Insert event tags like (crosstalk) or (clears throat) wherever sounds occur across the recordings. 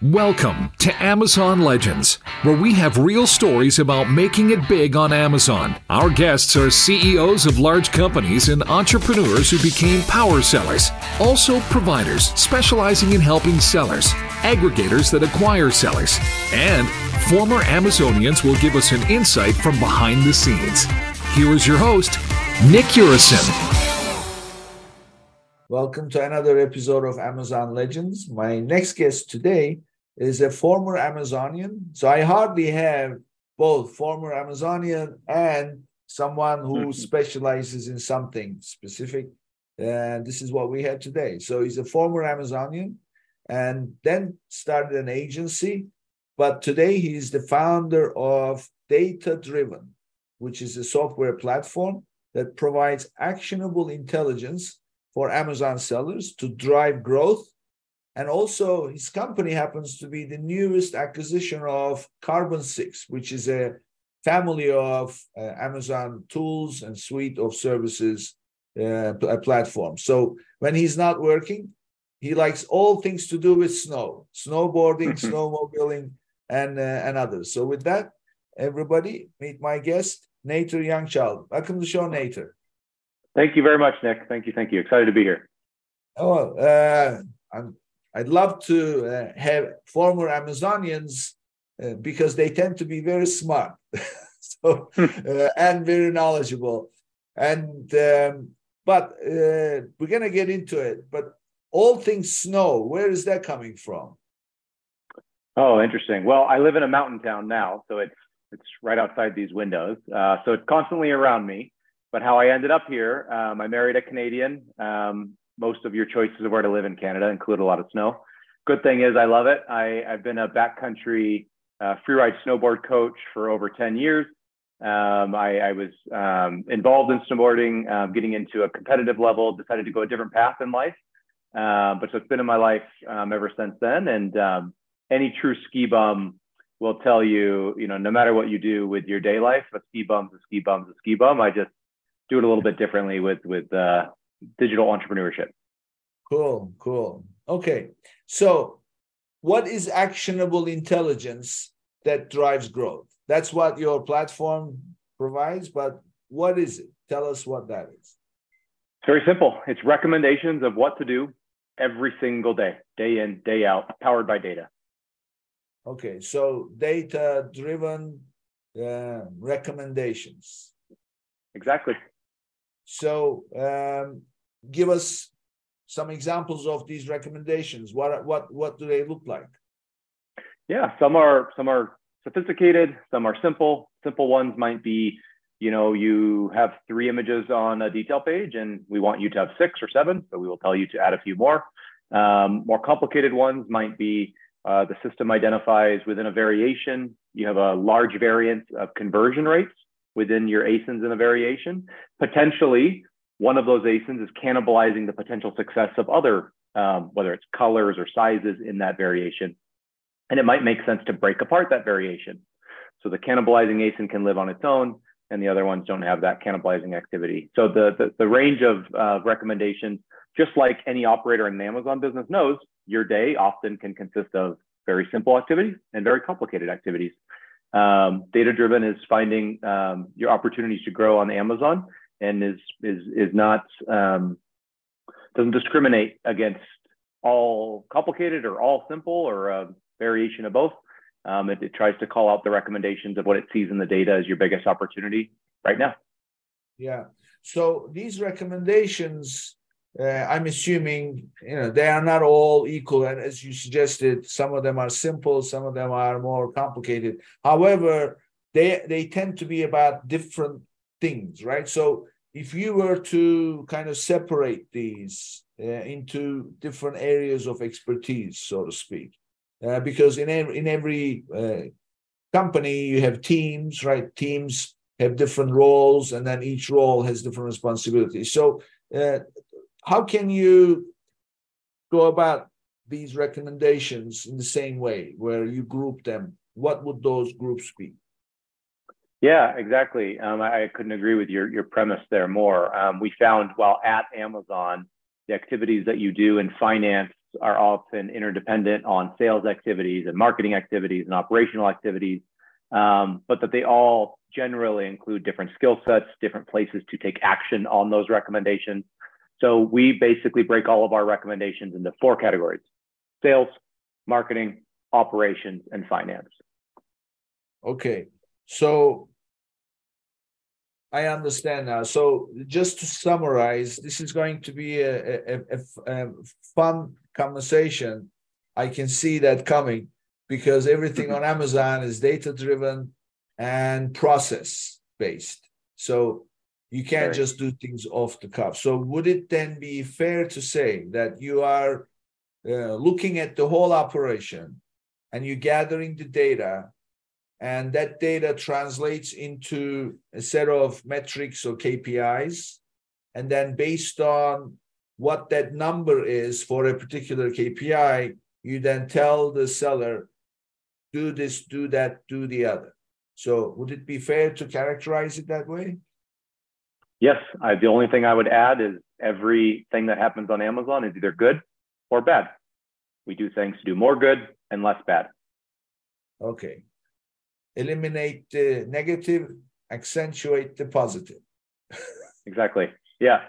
Welcome to Amazon Legends, where we have real stories about making it big on Amazon. Our guests are CEOs of large companies and entrepreneurs who became power sellers, also providers specializing in helping sellers, aggregators that acquire sellers, and former Amazonians will give us an insight from behind the scenes. Here is your host, Nick Urison. Welcome to another episode of Amazon Legends. My next guest today is a former Amazonian. So I hardly have both former Amazonian and someone who mm-hmm. specializes in something specific. And this is what we had today. So he's a former Amazonian and then started an agency. But today he's the founder of D8a Driven, which is a software platform that provides actionable intelligence for Amazon sellers to drive growth and also, his company happens to be the newest acquisition of Carbon6, which is a family of uh, Amazon tools and suite of services uh, platform. So when he's not working, he likes all things to do with snow, snowboarding, snowmobiling, and uh, and others. So with that, everybody, meet my guest, Nater Youngchild. Welcome to the show, Nater. Thank you very much, Nick. Thank you, thank you. Excited to be here. Oh, uh, I'm I'd love to uh, have former Amazonians uh, because they tend to be very smart, (laughs) so uh, and very knowledgeable. And um, but uh, we're gonna get into it. But all things snow, where is that coming from? Oh, interesting. Well, I live in a mountain town now, so it's it's right outside these windows. Uh, so it's constantly around me. But how I ended up here, um, I married a Canadian. Um, most of your choices of where to live in Canada include a lot of snow. Good thing is I love it. I, I've been a backcountry uh, freeride snowboard coach for over 10 years. Um, I, I, was um, involved in snowboarding, um, getting into a competitive level, decided to go a different path in life. Uh, but so it's been in my life um, ever since then. And um, any true ski bum will tell you, you know, no matter what you do with your day life, a ski bum's a ski bum's a ski bum. I just do it a little bit differently with with uh, digital entrepreneurship. Cool, cool. Okay. So, what is actionable intelligence that drives growth? That's what your platform provides, but what is it? Tell us what that is. Very simple. It's recommendations of what to do every single day, day in, day out, powered by data. Okay, so data driven uh, recommendations. Exactly. So um, give us some examples of these recommendations. What what what do they look like? Yeah, some are some are sophisticated, some are simple. Simple ones might be, you know, you have three images on a detail page, and we want you to have six or seven, so we will tell you to add a few more. Um, more complicated ones might be uh, the system identifies within a variation, you have a large variance of conversion rates within your ASINs in a variation. Potentially, one of those ASINs is cannibalizing the potential success of other, um, whether it's colors or sizes in that variation. And it might make sense to break apart that variation. So the cannibalizing ASIN can live on its own, and the other ones don't have that cannibalizing activity. So the, the, the range of uh, recommendations, just like any operator in the Amazon business knows, your day often can consist of very simple activities and very complicated activities. Um, D8a Driven is finding um, your opportunities to grow on Amazon and is is is not um, doesn't discriminate against all complicated or all simple or a variation of both. Um, it, it, tries to call out the recommendations of what it sees in the data as your biggest opportunity right now. Yeah. So these recommendations uh, I'm assuming you know they are not all equal, and as you suggested, some of them are simple, some of them are more complicated. However, they they tend to be about different things, right? So if you were to kind of separate these uh, into different areas of expertise, so to speak, uh, because in every, in every uh, company you have teams, right? Teams have different roles, and then each role has different responsibilities. So uh, how can you go about these recommendations in the same way where you group them? What would those groups be? Yeah, exactly. Um, I, couldn't agree with your, your premise there more. Um, we found while at Amazon, the activities that you do in finance, are often interdependent on sales activities and marketing activities and operational activities, um, but that they all generally include different skill sets, different places to take action on those recommendations. So we basically break all of our recommendations into four categories sales, marketing, operations, and finance. Okay. So I understand now. So just to summarize, this is going to be a, a, a, a fun conversation. I can see that coming because everything on mm-hmm. Amazon is data driven and process based. So you can't just do things off the cuff. So would it then be fair to say that you are uh, looking at the whole operation and you're gathering the data and that data translates into a set of metrics or KPIs. And then based on what that number is for a particular KPI, you then tell the seller, do this, do that, do the other. So would it be fair to characterize it that way? Yes. I, the only thing I would add is everything that happens on Amazon is either good or bad. We do things to do more good and less bad. Okay eliminate the negative, accentuate the positive. exactly. Yeah.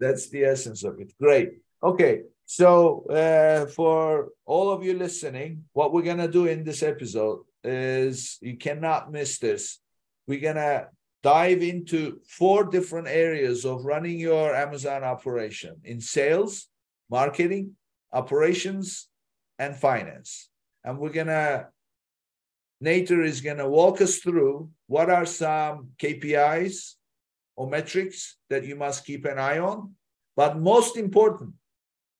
That's the essence of it. Great. Okay. So, uh, for all of you listening, what we're going to do in this episode is you cannot miss this. We're going to dive into four different areas of running your Amazon operation in sales, marketing, operations, and finance. And we're going to Nater is going to walk us through what are some KPIs or metrics that you must keep an eye on. But most important,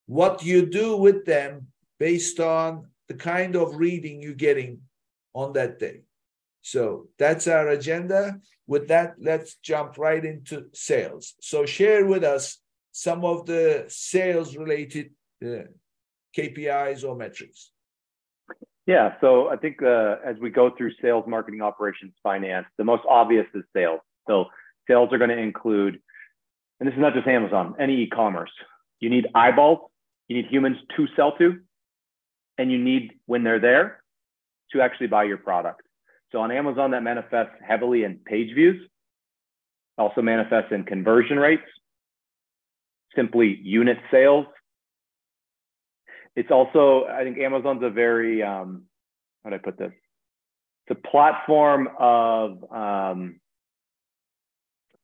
what you do with them based on the kind of reading you're getting on that day. So that's our agenda. With that, let's jump right into sales. So share with us some of the sales related uh, KPIs or metrics. Yeah, so I think uh, as we go through sales, marketing, operations, finance, the most obvious is sales. So sales are going to include, and this is not just Amazon, any e-commerce. You need eyeballs, you need humans to sell to, and you need when they're there to actually buy your product. So on Amazon, that manifests heavily in page views, also manifests in conversion rates, simply unit sales, it's also I think Amazon's a very um, how do I put this? It's a platform of um,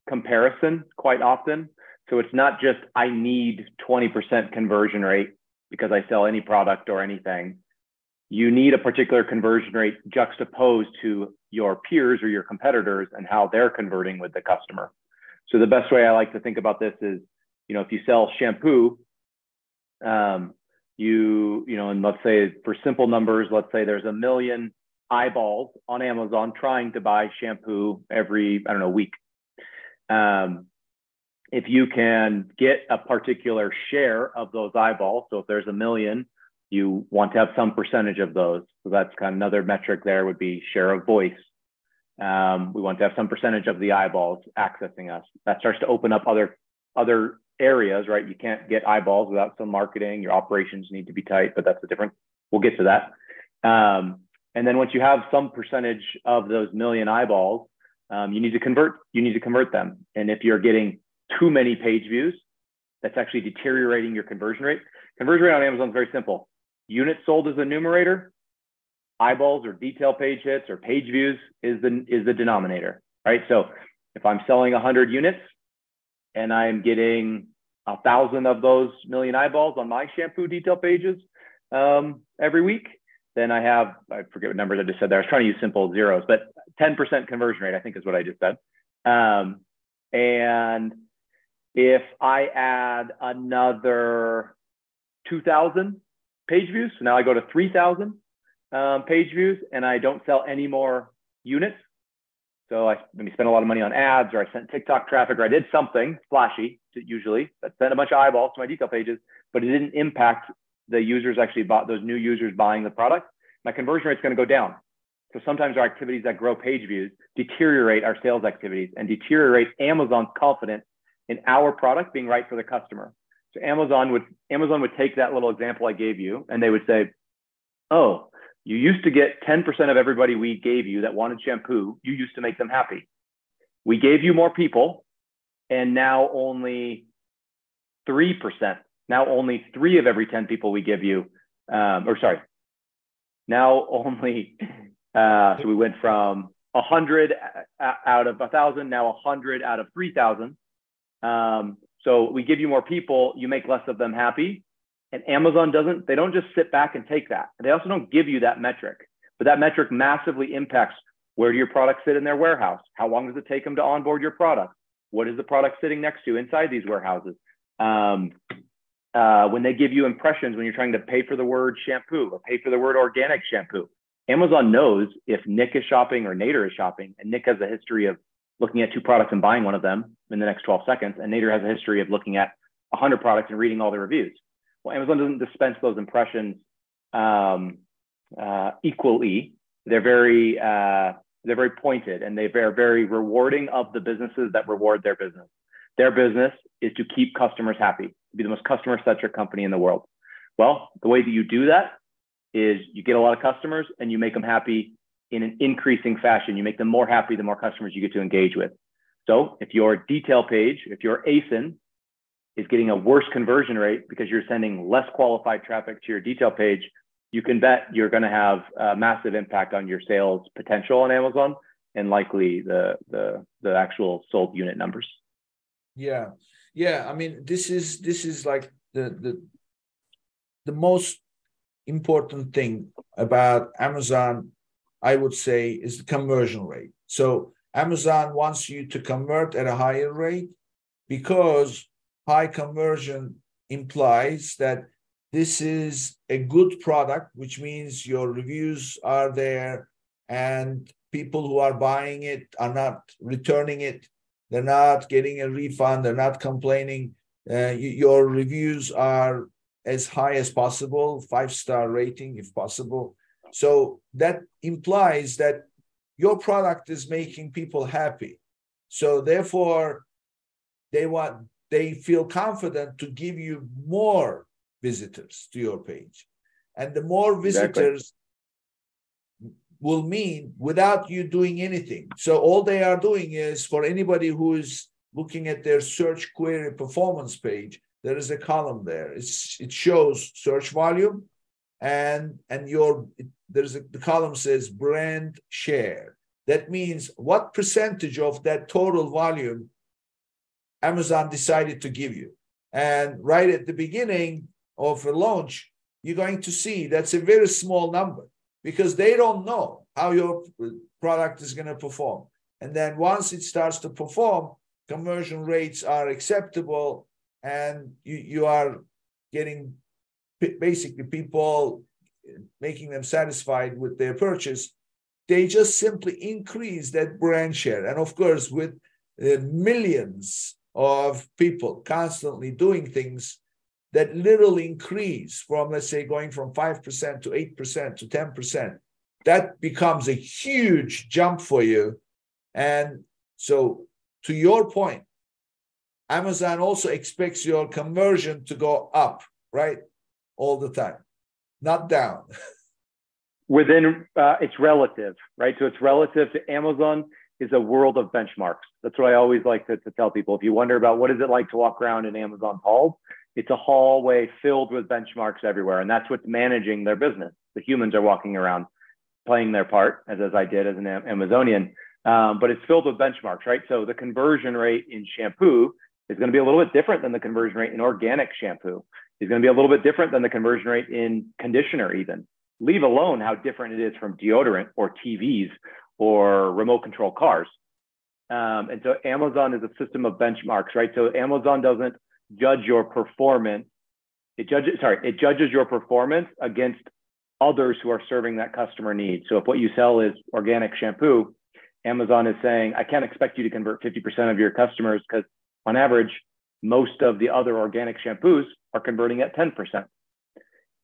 comparison quite often. So it's not just I need 20% conversion rate because I sell any product or anything. You need a particular conversion rate juxtaposed to your peers or your competitors and how they're converting with the customer. So the best way I like to think about this is, you know, if you sell shampoo, um, you you know and let's say for simple numbers let's say there's a million eyeballs on amazon trying to buy shampoo every i don't know week um, if you can get a particular share of those eyeballs so if there's a million you want to have some percentage of those so that's kind of another metric there would be share of voice um, we want to have some percentage of the eyeballs accessing us that starts to open up other other areas, right? You can't get eyeballs without some marketing. Your operations need to be tight, but that's a different. We'll get to that. Um, and then once you have some percentage of those million eyeballs, um, you need to convert. You need to convert them. And if you're getting too many page views, that's actually deteriorating your conversion rate. Conversion rate on Amazon is very simple. Units sold is the numerator. Eyeballs or detail page hits or page views is the is the denominator, right? So if I'm selling 100 units, and I'm getting a thousand of those million eyeballs on my shampoo detail pages um, every week, then I have, I forget what numbers I just said there. I was trying to use simple zeros, but 10% conversion rate, I think is what I just said. Um, and if I add another 2,000 page views, so now I go to 3,000 um, page views and I don't sell any more units, so I maybe spent a lot of money on ads or I sent TikTok traffic or I did something flashy usually that sent a bunch of eyeballs to my detail pages, but it didn't impact the users actually bought those new users buying the product. My conversion rate is going to go down. So sometimes our activities that grow page views deteriorate our sales activities and deteriorate Amazon's confidence in our product being right for the customer. So Amazon would Amazon would take that little example I gave you, and they would say, "Oh, you used to get 10% of everybody we gave you that wanted shampoo. You used to make them happy. We gave you more people, and now only 3%. Now only three of every 10 people we give you, um, or sorry, now only, (laughs) uh, so we went from 100 out of 1,000, now 100 out of 3,000. Um, so we give you more people, you make less of them happy. And Amazon doesn't, they don't just sit back and take that. They also don't give you that metric, but that metric massively impacts where do your products sit in their warehouse? How long does it take them to onboard your product? What is the product sitting next to inside these warehouses? Um, uh, when they give you impressions when you're trying to pay for the word shampoo or pay for the word organic shampoo, Amazon knows if Nick is shopping or Nater is shopping, and Nick has a history of looking at two products and buying one of them in the next 12 seconds, and Nater has a history of looking at 100 products and reading all the reviews. Well, Amazon doesn't dispense those impressions um, uh, equally. They're very uh, they're very pointed, and they are very rewarding of the businesses that reward their business. Their business is to keep customers happy, to be the most customer centric company in the world. Well, the way that you do that is you get a lot of customers and you make them happy in an increasing fashion. You make them more happy the more customers you get to engage with. So if your detail page, if your ASIN is getting a worse conversion rate because you're sending less qualified traffic to your detail page, you can bet you're going to have a massive impact on your sales potential on Amazon and likely the the the actual sold unit numbers. Yeah, yeah. I mean, this is this is like the the the most important thing about Amazon, I would say, is the conversion rate. So Amazon wants you to convert at a higher rate because high conversion implies that this is a good product, which means your reviews are there and people who are buying it are not returning it. They're not getting a refund. They're not complaining. Uh, your reviews are as high as possible, five star rating if possible. So that implies that your product is making people happy. So therefore, they want they feel confident to give you more visitors to your page. And the more visitors exactly. will mean without you doing anything. So all they are doing is for anybody who is looking at their search query performance page, there is a column there. It's, it shows search volume and and your there's a the column says brand share. That means what percentage of that total volume Amazon decided to give you. And right at the beginning of a launch, you're going to see that's a very small number because they don't know how your product is going to perform. And then once it starts to perform, conversion rates are acceptable and you, you are getting basically people making them satisfied with their purchase they just simply increase that brand share and of course with uh, millions of people constantly doing things that literally increase from let's say going from 5% to 8% to 10% that becomes a huge jump for you and so to your point Amazon also expects your conversion to go up, right? All the time, not down. (laughs) Within, uh, it's relative, right? So it's relative to Amazon is a world of benchmarks. That's what I always like to, to tell people. If you wonder about what is it like to walk around in Amazon halls, it's a hallway filled with benchmarks everywhere. And that's what's managing their business. The humans are walking around playing their part, as, as I did as an Amazonian. Um, but it's filled with benchmarks, right? So the conversion rate in shampoo is going to be a little bit different than the conversion rate in organic shampoo. Is going to be a little bit different than the conversion rate in conditioner, even. Leave alone how different it is from deodorant or TVs or remote control cars. Um, and so Amazon is a system of benchmarks, right? So Amazon doesn't judge your performance. It judges, sorry, it judges your performance against others who are serving that customer need. So if what you sell is organic shampoo, Amazon is saying, I can't expect you to convert 50% of your customers because on average, most of the other organic shampoos are converting at 10%.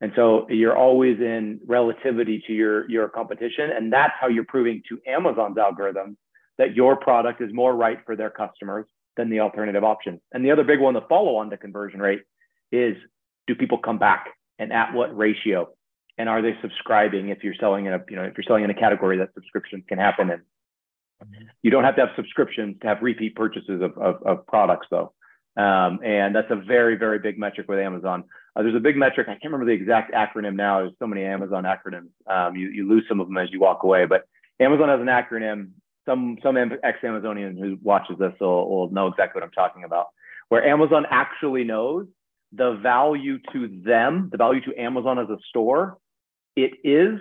And so you're always in relativity to your, your competition. And that's how you're proving to Amazon's algorithm that your product is more right for their customers than the alternative option. And the other big one, the follow on to conversion rate, is do people come back and at what ratio? And are they subscribing if you're selling in a, you know, if you're selling in a category that subscriptions can happen in? You don't have to have subscriptions to have repeat purchases of, of, of products though. Um, and that's a very, very big metric with Amazon. Uh, there's a big metric. I can't remember the exact acronym now. There's so many Amazon acronyms. Um, you, you lose some of them as you walk away, but Amazon has an acronym. Some, some ex-Amazonian who watches this will, will know exactly what I'm talking about, where Amazon actually knows the value to them, the value to Amazon as a store, it is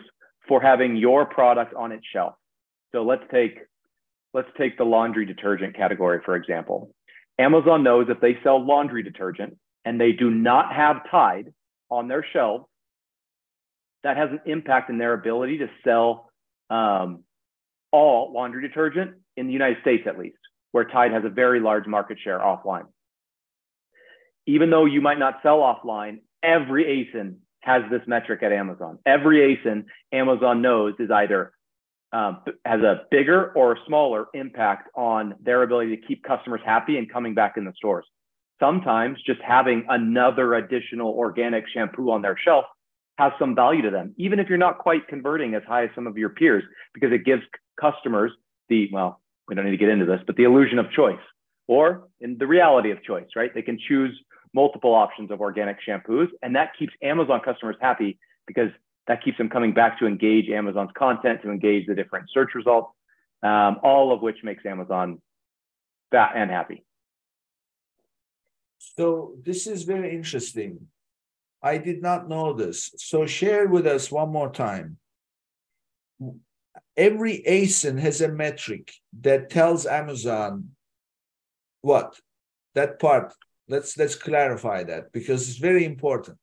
for having your product on its shelf. So let's take, let's take the laundry detergent category, for example Amazon knows if they sell laundry detergent and they do not have Tide on their shelves, that has an impact in their ability to sell um, all laundry detergent in the United States, at least, where Tide has a very large market share offline. Even though you might not sell offline, every ASIN has this metric at Amazon. Every ASIN Amazon knows is either um, has a bigger or smaller impact on their ability to keep customers happy and coming back in the stores. Sometimes just having another additional organic shampoo on their shelf has some value to them, even if you're not quite converting as high as some of your peers, because it gives customers the, well, we don't need to get into this, but the illusion of choice or in the reality of choice, right? They can choose multiple options of organic shampoos, and that keeps Amazon customers happy because that keeps them coming back to engage Amazon's content, to engage the different search results, um, all of which makes Amazon fat and happy. So this is very interesting. I did not know this. So share with us one more time. Every ASIN has a metric that tells Amazon what that part. Let's let's clarify that because it's very important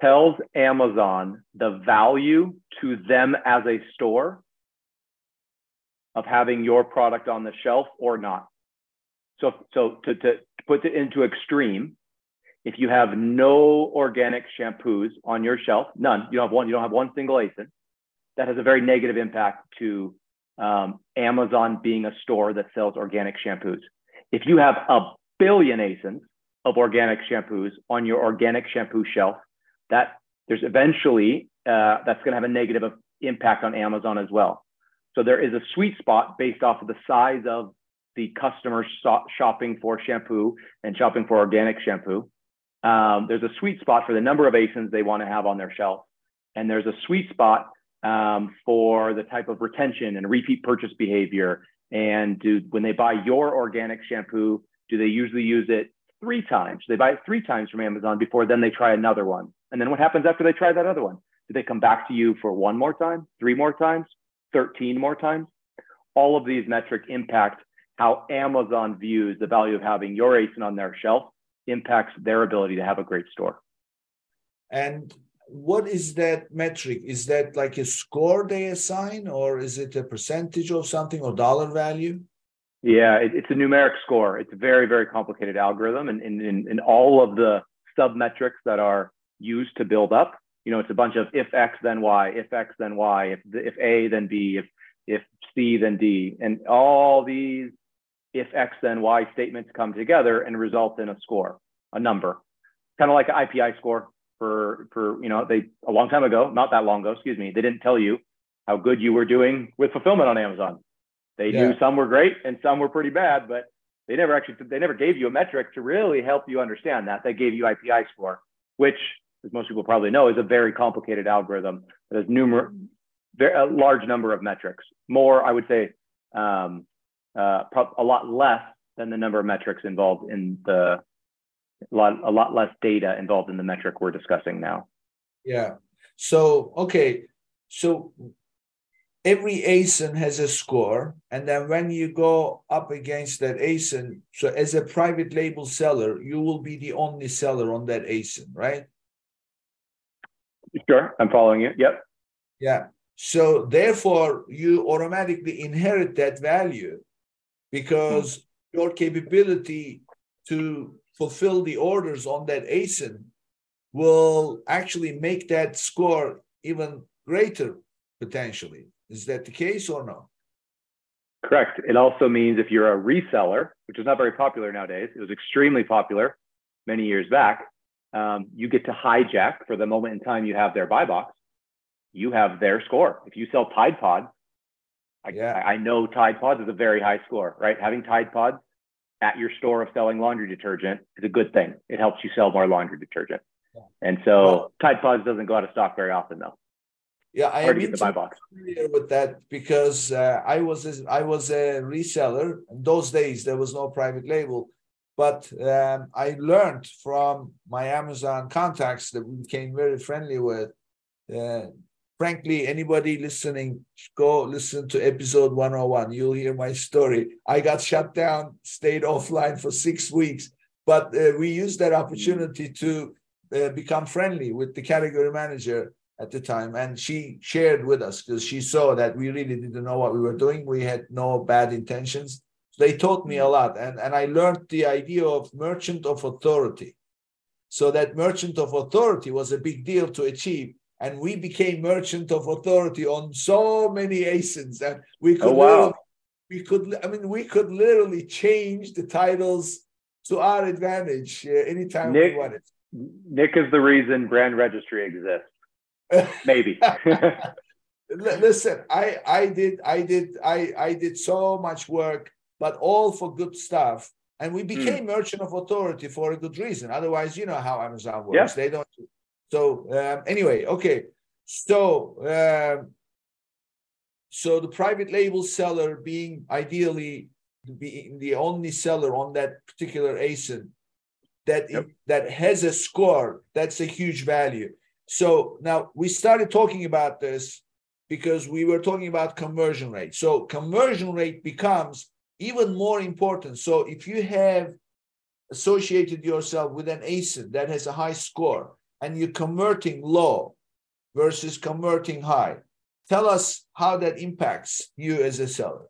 tells Amazon the value to them as a store of having your product on the shelf or not. So, so to, to put it into extreme, if you have no organic shampoos on your shelf, none, you don't have one, you don't have one single ASIN, that has a very negative impact to um, Amazon being a store that sells organic shampoos. If you have a billion ASINs of organic shampoos on your organic shampoo shelf, that there's eventually uh, that's going to have a negative impact on Amazon as well. So there is a sweet spot based off of the size of the customer shopping for shampoo and shopping for organic shampoo. Um, there's a sweet spot for the number of ASINs they want to have on their shelf. And there's a sweet spot um, for the type of retention and repeat purchase behavior. And do when they buy your organic shampoo, do they usually use it three times? Do They buy it three times from Amazon before then they try another one. And then what happens after they try that other one? Do they come back to you for one more time, three more times, 13 more times? All of these metrics impact how Amazon views the value of having your ASIN on their shelf impacts their ability to have a great store. And what is that metric? Is that like a score they assign, or is it a percentage of something or dollar value? Yeah, it, it's a numeric score. It's a very, very complicated algorithm. And in, all of the sub metrics that are used to build up. You know, it's a bunch of if X then Y, if X then Y, if if A then B, if if C then D, and all these if X then Y statements come together and result in a score, a number, kind of like an IPI score for for you know they a long time ago, not that long ago, excuse me, they didn't tell you how good you were doing with fulfillment on Amazon. They yeah. knew some were great and some were pretty bad, but they never actually they never gave you a metric to really help you understand that. They gave you IPI score, which as most people probably know, is a very complicated algorithm that has numerous, a large number of metrics. More, I would say, um, uh, a lot less than the number of metrics involved in the a lot, a lot less data involved in the metric we're discussing now. Yeah. So okay. So every ASIN has a score, and then when you go up against that ASIN, so as a private label seller, you will be the only seller on that ASIN, right? Sure, I'm following you. Yep. Yeah. So therefore, you automatically inherit that value because mm-hmm. your capability to fulfill the orders on that ASIN will actually make that score even greater potentially. Is that the case or no? Correct. It also means if you're a reseller, which is not very popular nowadays, it was extremely popular many years back. Um, you get to hijack for the moment in time you have their buy box. You have their score. If you sell Tide Pods, I, yeah. I know Tide Pods is a very high score, right? Having Tide Pods at your store of selling laundry detergent is a good thing. It helps you sell more laundry detergent. Yeah. And so well, Tide Pods doesn't go out of stock very often, though. Yeah, I am familiar with that because uh, I was a, I was a reseller. In those days, there was no private label, but um, I learned from my Amazon contacts that we became very friendly with. Uh, frankly, anybody listening, go listen to episode 101. You'll hear my story. I got shut down, stayed offline for six weeks, but uh, we used that opportunity to uh, become friendly with the category manager at the time. And she shared with us because she saw that we really didn't know what we were doing. We had no bad intentions. They taught me a lot. And, and I learned the idea of merchant of authority. So that merchant of authority was a big deal to achieve. And we became merchant of authority on so many ASINs. And we could oh, wow. we could, I mean, we could literally change the titles to our advantage uh, anytime Nick, we wanted. Nick is the reason brand registry exists. Maybe. (laughs) Listen, I I did I did I I did so much work, but all for good stuff. And we hmm. became mm. merchant of authority for a good reason. Otherwise, you know how Amazon works. Yeah. They don't. So um, anyway, okay. So um, so the private label seller being ideally being the only seller on that particular ASIN that yep. it, that has a score, that's a huge value. So now we started talking about this because we were talking about conversion rate. So conversion rate becomes even more important. So if you have associated yourself with an ASIN that has a high score and you're converting low versus converting high, tell us how that impacts you as a seller.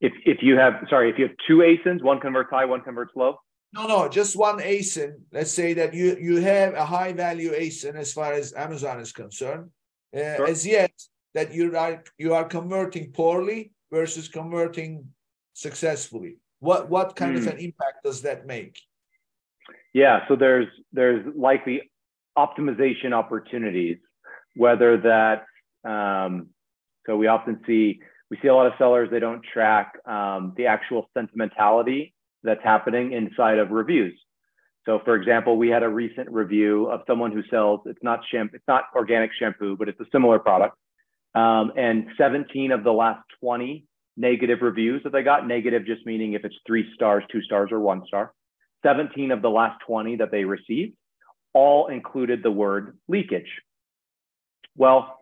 If, if you have, sorry, if you have two ASINs, one converts high, one converts low? No, no, just one ASIN. Let's say that you you have a high value ASIN as far as Amazon is concerned. Uh, sure. As yet, that you are you are converting poorly versus converting successfully. What what kind mm. of hmm. an impact does that make? Yeah, so there's there's likely optimization opportunities, whether that um, so we often see we see a lot of sellers they don't track um, the actual sentimentality that's happening inside of reviews. So, for example, we had a recent review of someone who sells it's not shampoo, it's not organic shampoo, but it's a similar product. Um, and 17 of the last 20 negative reviews that they got, negative just meaning if it's three stars, two stars, or one star. 17 of the last 20 that they received all included the word leakage. Well,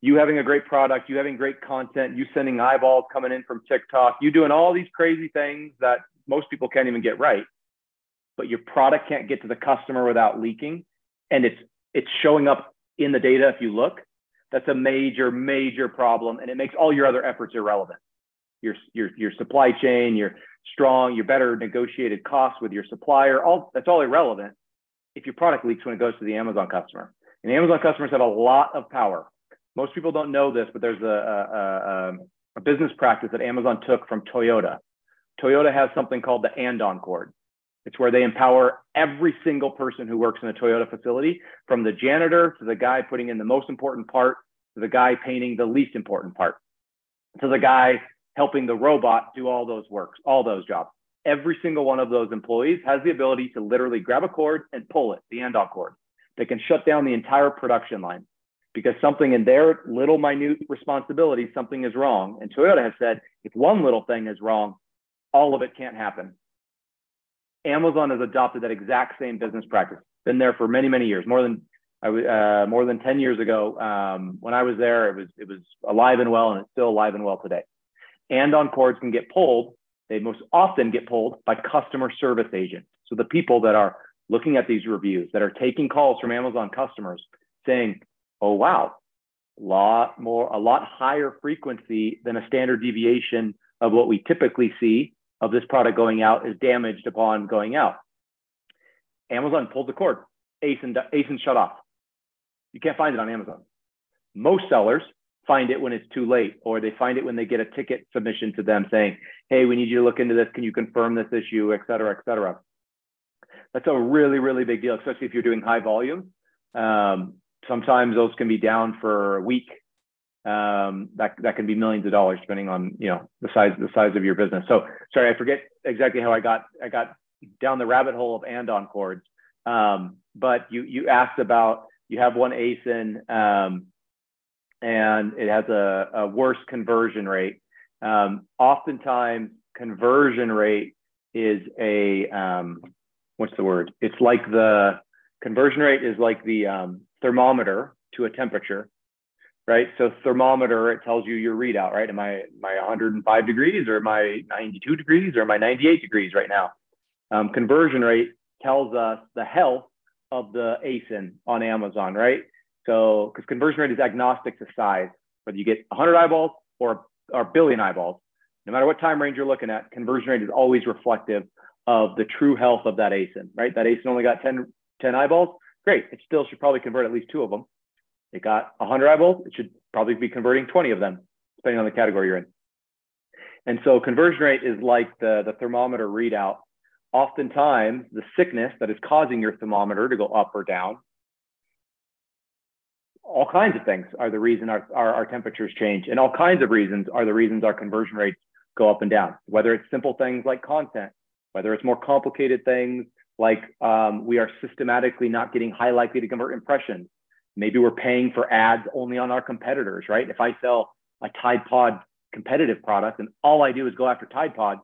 you having a great product, you having great content, you sending eyeballs coming in from TikTok, you doing all these crazy things that most people can't even get right but your product can't get to the customer without leaking and it's it's showing up in the data if you look that's a major major problem and it makes all your other efforts irrelevant your your your supply chain your strong your better negotiated costs with your supplier all that's all irrelevant if your product leaks when it goes to the amazon customer. And amazon customers have a lot of power. Most people don't know this but there's a, a, a, a business practice that amazon took from toyota. Toyota has something called the Andon cord. It's where they empower every single person who works in a Toyota facility, from the janitor to the guy putting in the most important part, to the guy painting the least important part, to the guy helping the robot do all those works, all those jobs. Every single one of those employees has the ability to literally grab a cord and pull it, the Andon cord. They can shut down the entire production line because something in their little minute responsibility, something is wrong. And Toyota has said, if one little thing is wrong, all of it can't happen. Amazon has adopted that exact same business practice. Been there for many, many years, more than uh, more than 10 years ago. Um, when I was there, it was it was alive and well, and it's still alive and well today. Andon cords can get pulled. They most often get pulled by customer service agents. So the people that are looking at these reviews, that are taking calls from Amazon customers, saying, "Oh wow, a lot more, a lot higher frequency than a standard deviation of what we typically see of this product going out is damaged upon going out. Amazon pulled the cord. ASIN, ASIN shut off. You can't find it on Amazon. Most sellers find it when it's too late, or they find it when they get a ticket submission to them saying, hey, we need you to look into this. Can you confirm this issue, et cetera, et cetera. that's a really really big deal, especially if you're doing high volume. Um, sometimes those can be down for a week. Um, that that can be millions of dollars depending on you know the size the size of your business. So sorry, I forget exactly how I got I got down the rabbit hole of andon cords. Um, but you you asked about you have one ASIN um, and it has a, a worse conversion rate. Um, oftentimes, conversion rate is a um, what's the word? It's like the conversion rate is like the um, thermometer to a temperature, right? So thermometer it tells you your readout, right? Am I I 105 degrees or am I 92 degrees or am I 98 degrees right now? Um, conversion rate tells us the health of the ASIN on Amazon, right? So, because conversion rate is agnostic to size, whether you get 100 eyeballs or, a billion eyeballs, no matter what time range you're looking at, conversion rate is always reflective of the true health of that ASIN, right? That ASIN only got 10, 10 eyeballs. Great. It still should probably convert at least two of them. It got 100 eyeballs. It should probably be converting 20 of them, depending on the category you're in. And so conversion rate is like the, the thermometer readout oftentimes the sickness that is causing your thermometer to go up or down all kinds of things are the reason our, our, our, temperatures change and all kinds of reasons are the reasons our conversion rates go up and down. Whether it's simple things like content whether it's more complicated things like um, we are systematically not getting high likely to convert impressions. Maybe we're paying for ads only on our competitors right? If i sell a tide pod competitive product and all i do is go after tide pod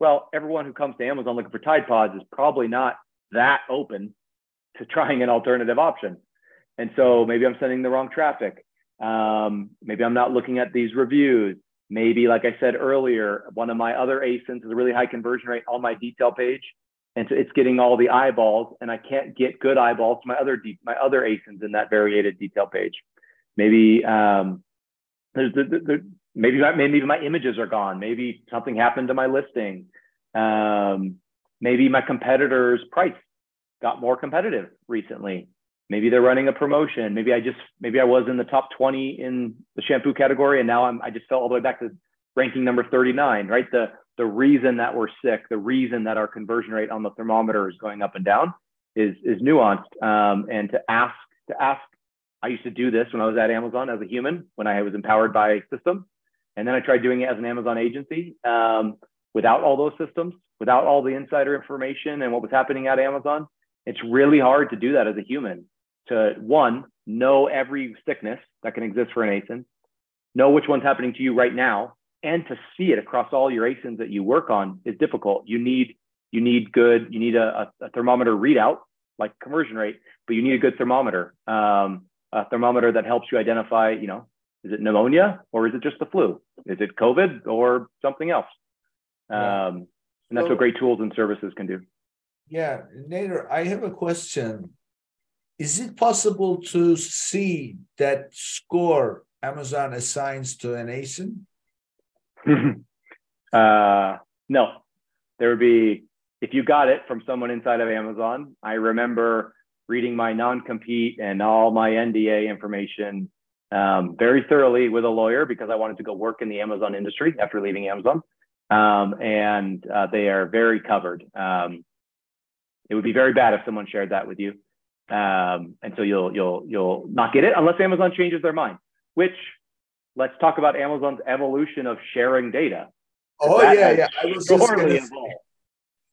well, everyone who comes to Amazon looking for Tide Pods is probably not that open to trying an alternative option. And so maybe I'm sending the wrong traffic. Um, maybe I'm not looking at these reviews. Maybe, like I said earlier, one of my other ASINs is a really high conversion rate on my detail page. And so it's getting all the eyeballs, and I can't get good eyeballs to my other my other ASINs in that variated detail page. Maybe um, there's, the there, maybe my, maybe my images are gone. Maybe something happened to my listing. Um, maybe my competitor's price got more competitive recently. Maybe they're running a promotion. Maybe I just maybe I was in the top 20 in the shampoo category and now I'm I just fell all the way back to ranking number 39, right? The the reason that we're sick, the reason that our conversion rate on the thermometer is going up and down is is nuanced. Um, and to ask to ask, I used to do this when I was at Amazon as a human when I was empowered by a system. And then I tried doing it as an Amazon agency um, without all those systems, without all the insider information and what was happening at Amazon. It's really hard to do that as a human. To one, know every sickness that can exist for an ASIN, know which one's happening to you right now, and to see it across all your ASINs that you work on is difficult. You need you need good, you need a, a thermometer readout like conversion rate, but you need a good thermometer, um, a thermometer that helps you identify, you know, is it pneumonia or is it just the flu? Is it COVID or something else? Um, and that's so, what great tools and services can do. Yeah, Nater, I have a question. Is it possible to see that score Amazon assigns to an ASIN? uh, no, there would be, if you got it from someone inside of Amazon, I remember reading my non compete and all my NDA information um, very thoroughly with a lawyer because I wanted to go work in the Amazon industry after leaving Amazon. Um, and uh, they are very covered. Um, it would be very bad if someone shared that with you. Um, and so you'll you'll you'll not get it unless Amazon changes their mind. Which let's talk about Amazon's evolution of sharing data. Oh yeah, yeah. I was just gonna say,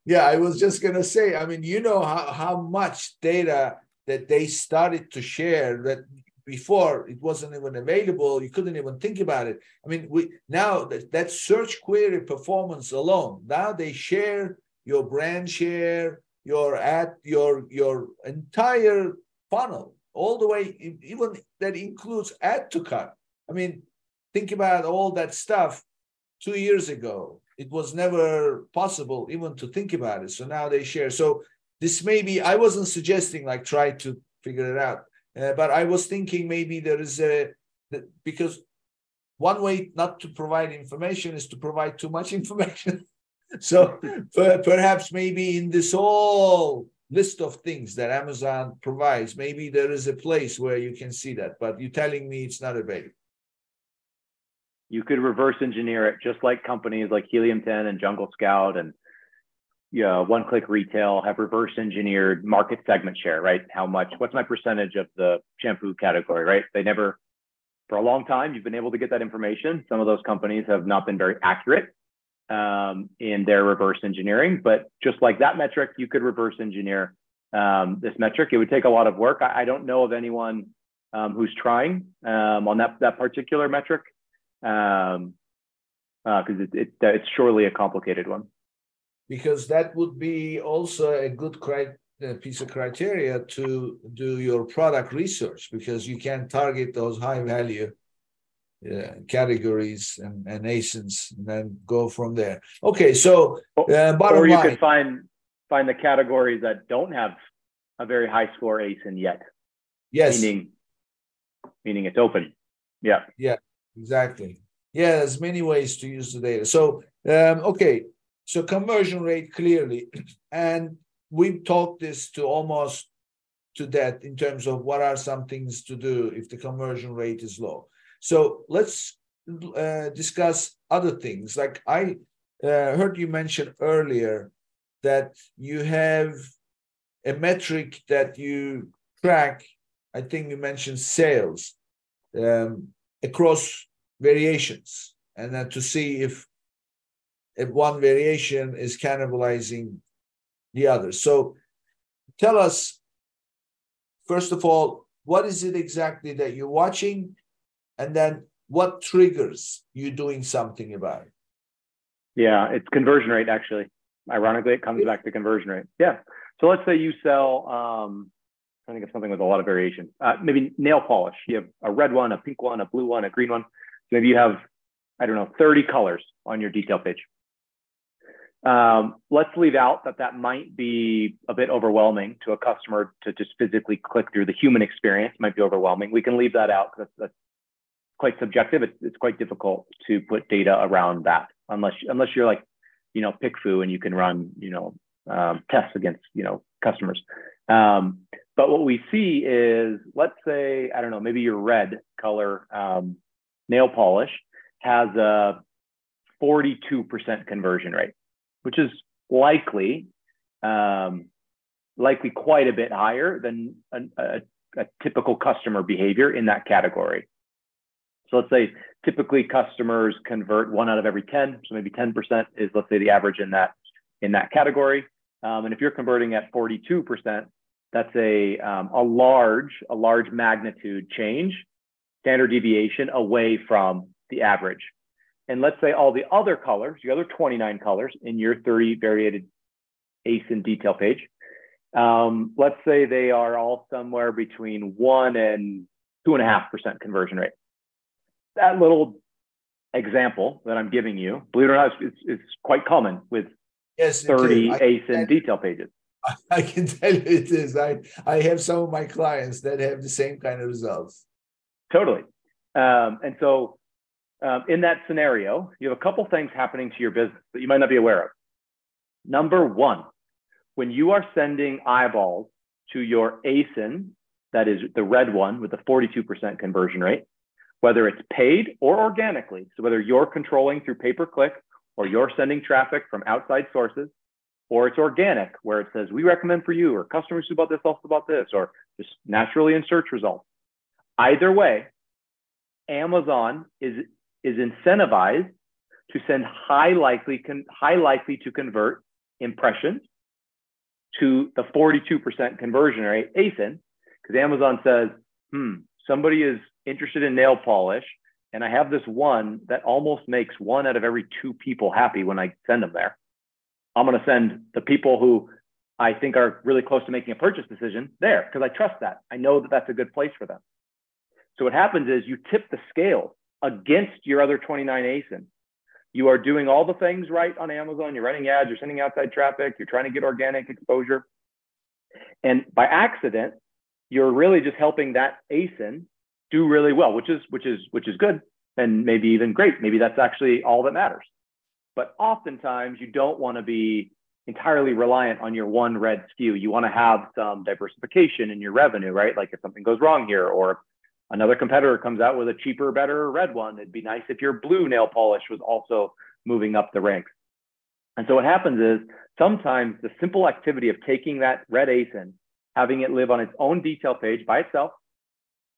yeah, I was just gonna say. I mean, you know how how much data that they started to share that before it wasn't even available you couldn't even think about it i mean we now that, that search query performance alone now they share your brand share your ad your your entire funnel all the way even that includes add to cart. I mean think about all that stuff two years ago. It was never possible even to think about it. So now they share. So this may be i wasn't suggesting like try to figure it out uh, but I was thinking maybe there is a because one way not to provide information is to provide too much (laughs) information. So perhaps maybe in this whole list of things that Amazon provides, maybe there is a place where you can see that. But you're telling me it's not available. You could reverse engineer it, just like companies like Helium 10 and Jungle Scout and you know, one click retail have reverse engineered market segment share, right? How much, what's my percentage of the shampoo category, right? They never, for a long time, you've been able to get that information. Some of those companies have not been very accurate um, in their reverse engineering, but just like that metric, you could reverse engineer um, this metric. It would take a lot of work. I, I don't know of anyone um, who's trying um, on that, that particular metric because um, uh, it, it, it's surely a complicated one because that would be also a good cri- piece of criteria to do your product research because you can target those high value uh, categories and, and ASINs and then go from there. Okay, so uh, bottom or you line, could find find the categories that don't have a very high score ASIN yet. Yes, meaning meaning it's open. Yeah. Yeah. Exactly. Yeah, there's many ways to use the data. So um, okay, so conversion rate clearly, (clears throat) and we've talked this to almost to that in terms of what are some things to do if the conversion rate is low. So let's uh, discuss other things. Like I uh, heard you mention earlier that you have a metric that you track. I think you mentioned sales um, across variations, and then to see if if one variation is cannibalizing the other. So tell us, first of all, what is it exactly that you're watching? And then what triggers you doing something about it? Yeah, it's conversion rate actually. Ironically, it comes back to conversion rate. Yeah. So let's say you sell, um, I think of something with a lot of variation. Uh, maybe nail polish. You have a red one, a pink one, a blue one, a green one. So maybe you have, I don't know, 30 colors on your detail page. Um, let's leave out that that might be a bit overwhelming to a customer to just physically click through the human experience might be overwhelming. We can leave that out because that's, that's, quite subjective. It's, it's quite difficult to put data around that unless unless you're like, you know, PickFu and you can run, you know, um, tests against, you know, customers. Um, but what we see is, let's say, I don't know, maybe your red color um, nail polish has a 42% conversion rate which is likely um, likely quite a bit higher than a, a, a, typical customer behavior in that category. So let's say typically customers convert one out of every 10, so maybe 10% is let's say the average in that in that category. Um, and if you're converting at 42%, that's a um, a large a large magnitude change, standard deviation away from the average and let's say all the other colors, the other 29 colors in your 30 variated ASIN detail page, um, let's say they are all somewhere between one and two and a half percent conversion rate. That little example that I'm giving you, believe it or not, it's, it's quite common with yes, 30 ASIN detail pages. (laughs) I can tell you it is. I, I have some of my clients that have the same kind of results. Totally. Um, and so um, in that scenario, you have a couple things happening to your business that you might not be aware of. Number one, when you are sending eyeballs to your ASIN, that is the red one with the 42% conversion rate, whether it's paid or organically, so whether you're controlling through pay per click or you're sending traffic from outside sources, or it's organic where it says, we recommend for you, or customers who bought this also bought this, or just naturally in search results. Either way, Amazon is is incentivized to send high likely, con- high likely to convert impressions to the 42% conversion rate ASIN, because Amazon says, hmm, somebody is interested in nail polish, and I have this one that almost makes one out of every two people happy when I send them there. I'm going to send the people who I think are really close to making a purchase decision there because I trust that. I know that that's a good place for them. So what happens is you tip the scale against your other 29 ASIN. You are doing all the things right on Amazon. You're running ads, you're sending outside traffic, you're trying to get organic exposure. And by accident, you're really just helping that ASIN do really well, which is which is which is good and maybe even great. Maybe that's actually all that matters. But oftentimes you don't want to be entirely reliant on your one red SKU. You want to have some diversification in your revenue, right? Like if something goes wrong here, or another competitor comes out with a cheaper, better red one. It'd be nice if your blue nail polish was also moving up the ranks. And so what happens is sometimes the simple activity of taking that red ASIN, having it live on its own detail page by itself,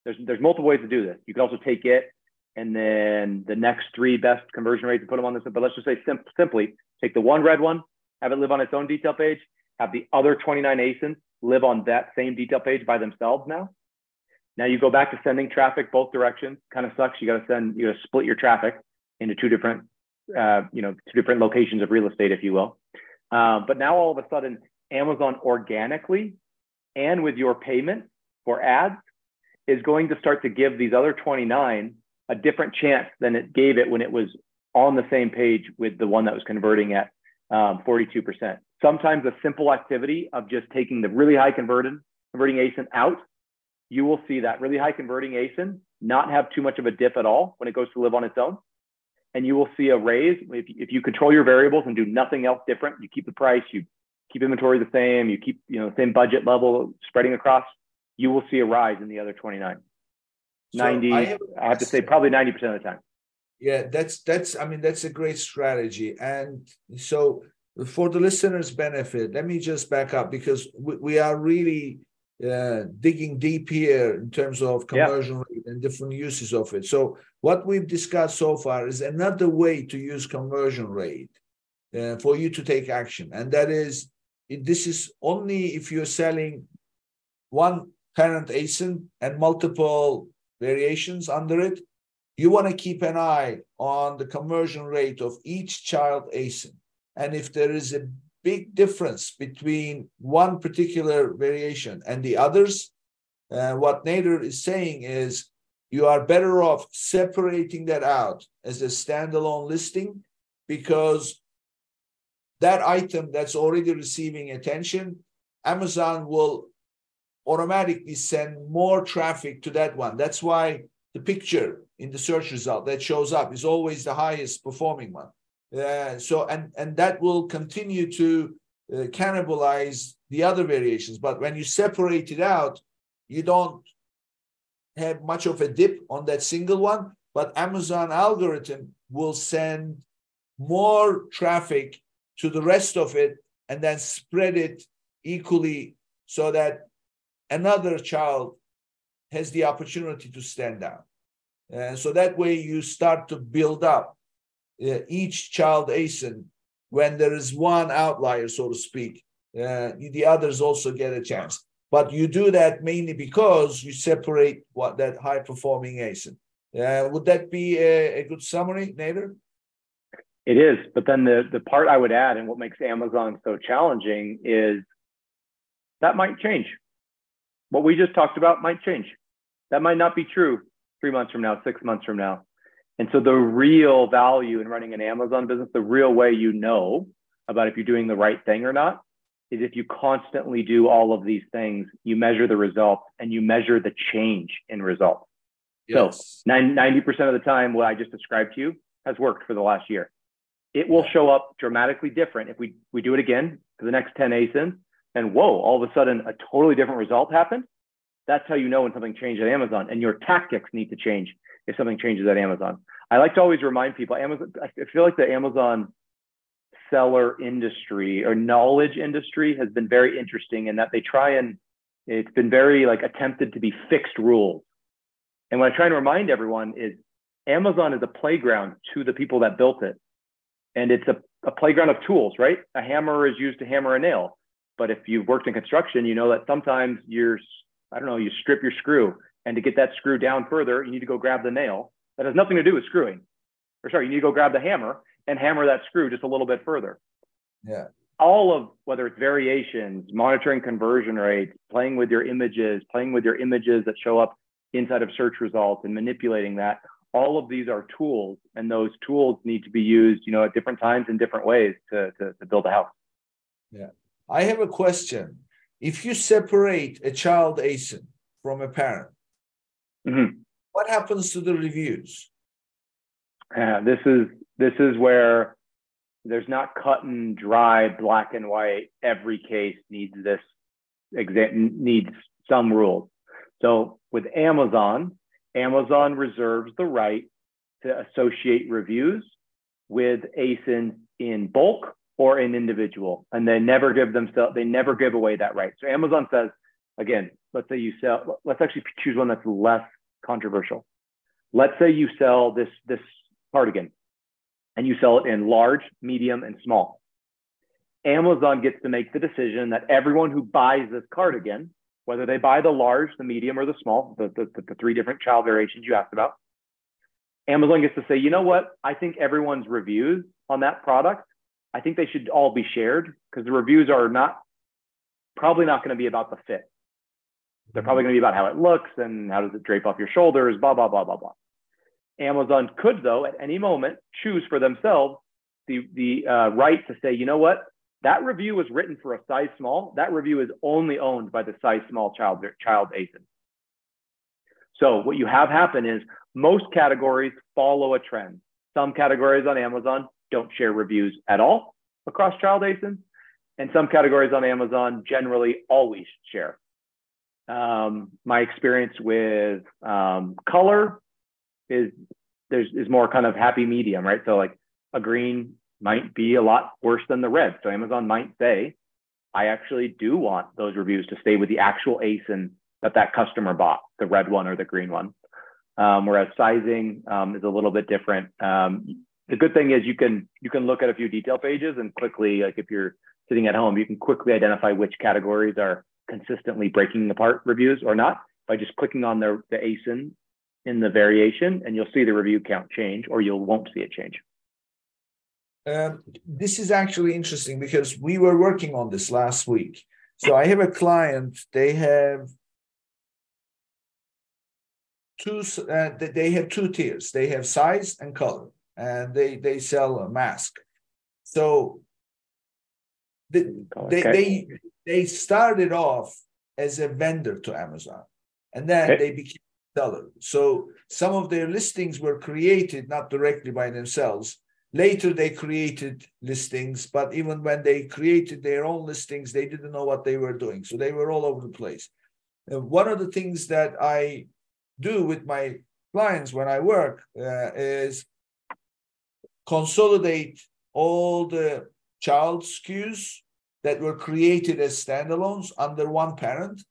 there's, there's multiple ways to do this. You can also take it and then the next three best conversion rates and put them on this. But let's just say sim- simply take the one red one, have it live on its own detail page, have the other 29 ASINs live on that same detail page by themselves now. Now you go back to sending traffic both directions. Kind of sucks. You got to send, you got to split your traffic into two different, uh, you know, two different locations of real estate, if you will. Uh, but now all of a sudden, Amazon organically and with your payment for ads is going to start to give these other 29 a different chance than it gave it when it was on the same page with the one that was converting at um, 42%. Sometimes a simple activity of just taking the really high converted converting ASIN out, you will see that really high converting ASIN not have too much of a dip at all when it goes to live on its own. And you will see a raise if, if you control your variables and do nothing else different. You keep the price, you keep inventory the same, you keep you know the same budget level spreading across. You will see a rise in the other 29. So 90, I have, I have to say probably 90% of the time. Yeah, that's that's I mean that's a great strategy. And so for the listeners' benefit, let me just back up because we, we are really uh, digging deep here in terms of conversion yeah. rate and different uses of it. So what we've discussed so far is another way to use conversion rate uh, for you to take action, and that is this is only if you're selling one parent ASIN and multiple variations under it, you want to keep an eye on the conversion rate of each child ASIN. And if there is a big difference between one particular variation and the others, uh, what Nater is saying is you are better off separating that out as a standalone listing because that item that's already receiving attention, Amazon will automatically send more traffic to that one. That's why the picture in the search result that shows up is always the highest performing one. Uh, so and and that will continue to uh, cannibalize the other variations. But when you separate it out, you don't have much of a dip on that single one. But Amazon algorithm will send more traffic to the rest of it and then spread it equally so that another child has the opportunity to stand out. And so that way you start to build up uh, each child ASIN when there is one outlier, so to speak. Uh, the others also get a chance. But you do that mainly because you separate what that high performing ASIN. Uh, would that be a, a good summary, Nater? It is, but then the the part I would add, and what makes Amazon so challenging is that might change what we just talked about might change. That might not be true three months from now, six months from now. And so the real value in running an Amazon business, the real way you know about if you're doing the right thing or not, is if you constantly do all of these things, you measure the results and you measure the change in results. Yes. So 90% of the time, what I just described to you has worked for the last year. It will show up dramatically different if we, we do it again for the next 10 ASINs and whoa, all of a sudden a totally different result happened, that's how you know when something changed at Amazon. And your tactics need to change if something changes at Amazon. I like to always remind people, Amazon, I feel like the Amazon seller industry or knowledge industry has been very interesting in that they try and it's been very like attempted to be fixed rules. And what I try and remind everyone is Amazon is a playground to the people that built it. And it's a, a playground of tools, right? A hammer is used to hammer a nail. But if you've worked in construction, you know that sometimes you're, I don't know, you strip your screw. And to get that screw down further, you need to go grab the nail. That has nothing to do with screwing. Or sorry, you need to go grab the hammer and hammer that screw just a little bit further. Yeah. All of whether it's variations, monitoring conversion rates, playing with your images, playing with your images that show up inside of search results and manipulating that, all of these are tools and those tools need to be used, you know, at different times in different ways to, to, to build a house. Yeah. I have a question. If you separate a child ASIN from a parent, mm-hmm. what happens to the reviews? Uh, this is this is where there's not cut and dry, black and white. Every case needs this exa- needs some rules. So with Amazon, Amazon reserves the right to associate reviews with ASIN in bulk or an individual, and they never give themselves they never give away that right. So Amazon says again, let's say you sell. Let's actually choose one that's less controversial. Let's say you sell this this cardigan, and you sell it in large, medium, and small. Amazon gets to make the decision that everyone who buys this cardigan, whether they buy the large, the medium, or the small, the, the, the, three different child variations you asked about, Amazon gets to say, you know what? I think everyone's reviews on that product I think they should all be shared because the reviews are not probably not going to be about the fit. They're probably going to be about how it looks and how does it drape off your shoulders, blah, blah, blah, blah, blah. Amazon could, though, at any moment choose for themselves the, the uh, right to say, you know what, that review was written for a size small. That review is only owned by the size small child, child ASIN. So what you have happen is most categories follow a trend. Some categories on Amazon don't share reviews at all across child ASINs. And some categories on Amazon generally always share. Um, my experience with um, color is there's is more kind of happy medium, right? So like a green might be a lot worse than the red. So Amazon might say, I actually do want those reviews to stay with the actual ASIN that that customer bought, the red one or the green one. Um, whereas sizing um, is a little bit different. Um, the good thing is you can you can look at a few detail pages and quickly like if you're sitting at home you can quickly identify which categories are consistently breaking apart reviews or not by just clicking on the, the asin in the variation and you'll see the review count change or you won't see it change. Um, this is actually interesting because we were working on this last week. So i have a client they have two uh, they have two tiers. They have size and color and they they sell a mask. So they, okay. they they started off as a vendor to Amazon, and then okay. they became seller. So some of their listings were created not directly by themselves. Later, they created listings, but even when they created their own listings, they didn't know what they were doing. So they were all over the place. Uh, one of the things that I do with my clients when I work uh, is consolidate all the child SKUs that were created as standalones under one parent.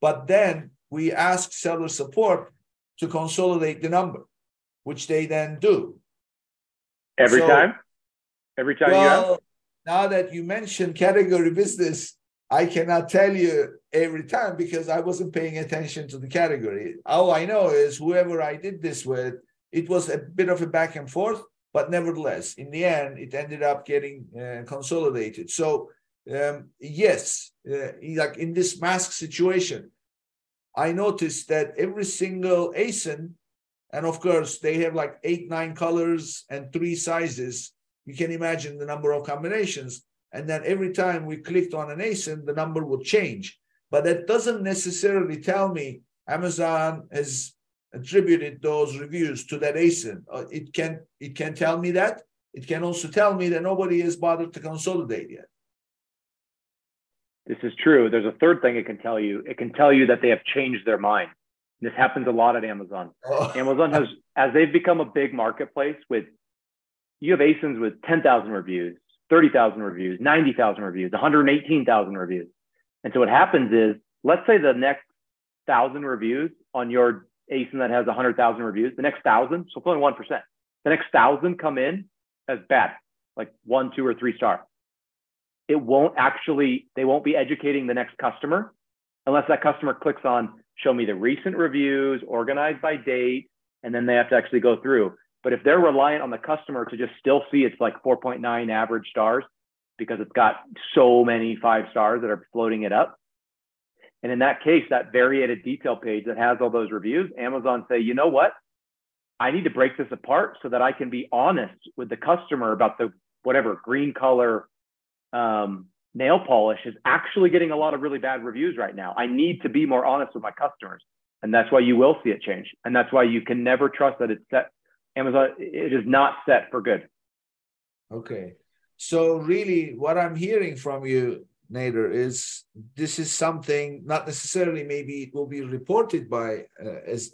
But then we ask seller support to consolidate the number, which they then do. Every so, time? Every time well, Now that you mentioned category business, I cannot tell you every time because I wasn't paying attention to the category. All I know is whoever I did this with, it was a bit of a back and forth. But nevertheless, in the end, it ended up getting uh, consolidated. So um, yes, uh, like in this mask situation, I noticed that every single ASIN, and of course they have like eight, nine colors and three sizes. You can imagine the number of combinations. And then every time we clicked on an ASIN, the number would change. But that doesn't necessarily tell me Amazon has attributed those reviews to that ASIN. Uh, it can it can tell me that. It can also tell me that nobody has bothered to consolidate yet. This is true. There's a third thing it can tell you. It can tell you that they have changed their mind. This happens a lot at Amazon. Oh. (laughs) Amazon has, as they've become a big marketplace with, you have ASINs with 10,000 reviews, 30,000 reviews, 90,000 reviews, 118,000 reviews. And so what happens is, let's say the next thousand reviews on your ASIN that has 100,000 reviews. The next thousand, so it's only 1%. The next thousand come in as bad, like one, two, or three star. It won't actually, they won't be educating the next customer unless that customer clicks on show me the recent reviews, organized by date, and then they have to actually go through. But if they're reliant on the customer to just still see it's like 4.9 average stars because it's got so many five stars that are floating it up, and in that case, that variated detail page that has all those reviews, Amazon say, you know what? I need to break this apart so that I can be honest with the customer about the whatever green color um, nail polish is actually getting a lot of really bad reviews right now. I need to be more honest with my customers. And that's why you will see it change. And that's why you can never trust that it's set. Amazon, it is not set for good. Okay. So really what I'm hearing from you Nater, is this is something not necessarily maybe it will be reported by uh, as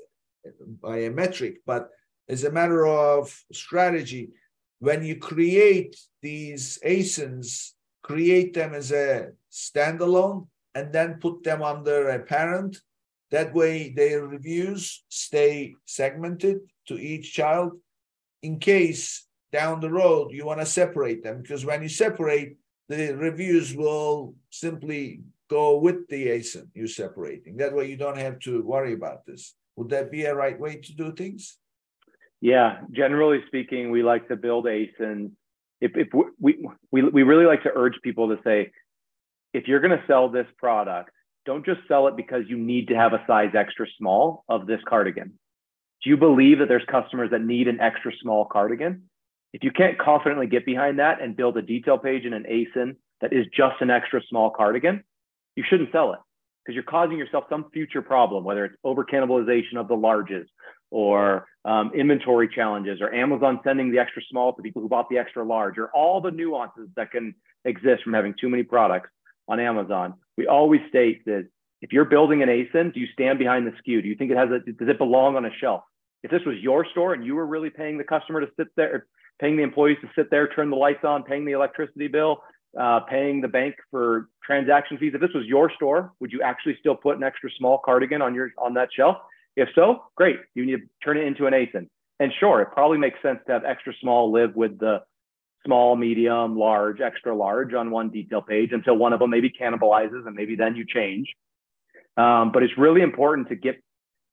by a metric, but as a matter of strategy, when you create these ASINs, create them as a standalone and then put them under a parent. That way, their reviews stay segmented to each child in case down the road you want to separate them. Because when you separate, the reviews will simply go with the ASIN you're separating. That way, you don't have to worry about this. Would that be a right way to do things? Yeah, generally speaking, we like to build ASINs. If, if we, we, we really like to urge people to say, if you're going to sell this product, don't just sell it because you need to have a size extra small of this cardigan. Do you believe that there's customers that need an extra small cardigan? If you can't confidently get behind that and build a detail page in an ASIN that is just an extra small cardigan, you shouldn't sell it because you're causing yourself some future problem, whether it's over cannibalization of the larges or um, inventory challenges or Amazon sending the extra small to people who bought the extra large or all the nuances that can exist from having too many products on Amazon. We always state that if you're building an ASIN, do you stand behind the SKU? Do you think it has a, does it belong on a shelf? If this was your store and you were really paying the customer to sit there, paying the employees to sit there, turn the lights on, paying the electricity bill, uh, paying the bank for transaction fees. If this was your store, would you actually still put an extra small cardigan on your on that shelf? If so, great. You need to turn it into an ASIN. And sure, it probably makes sense to have extra small live with the small, medium, large, extra large on one detail page until one of them maybe cannibalizes and maybe then you change. Um, but it's really important to get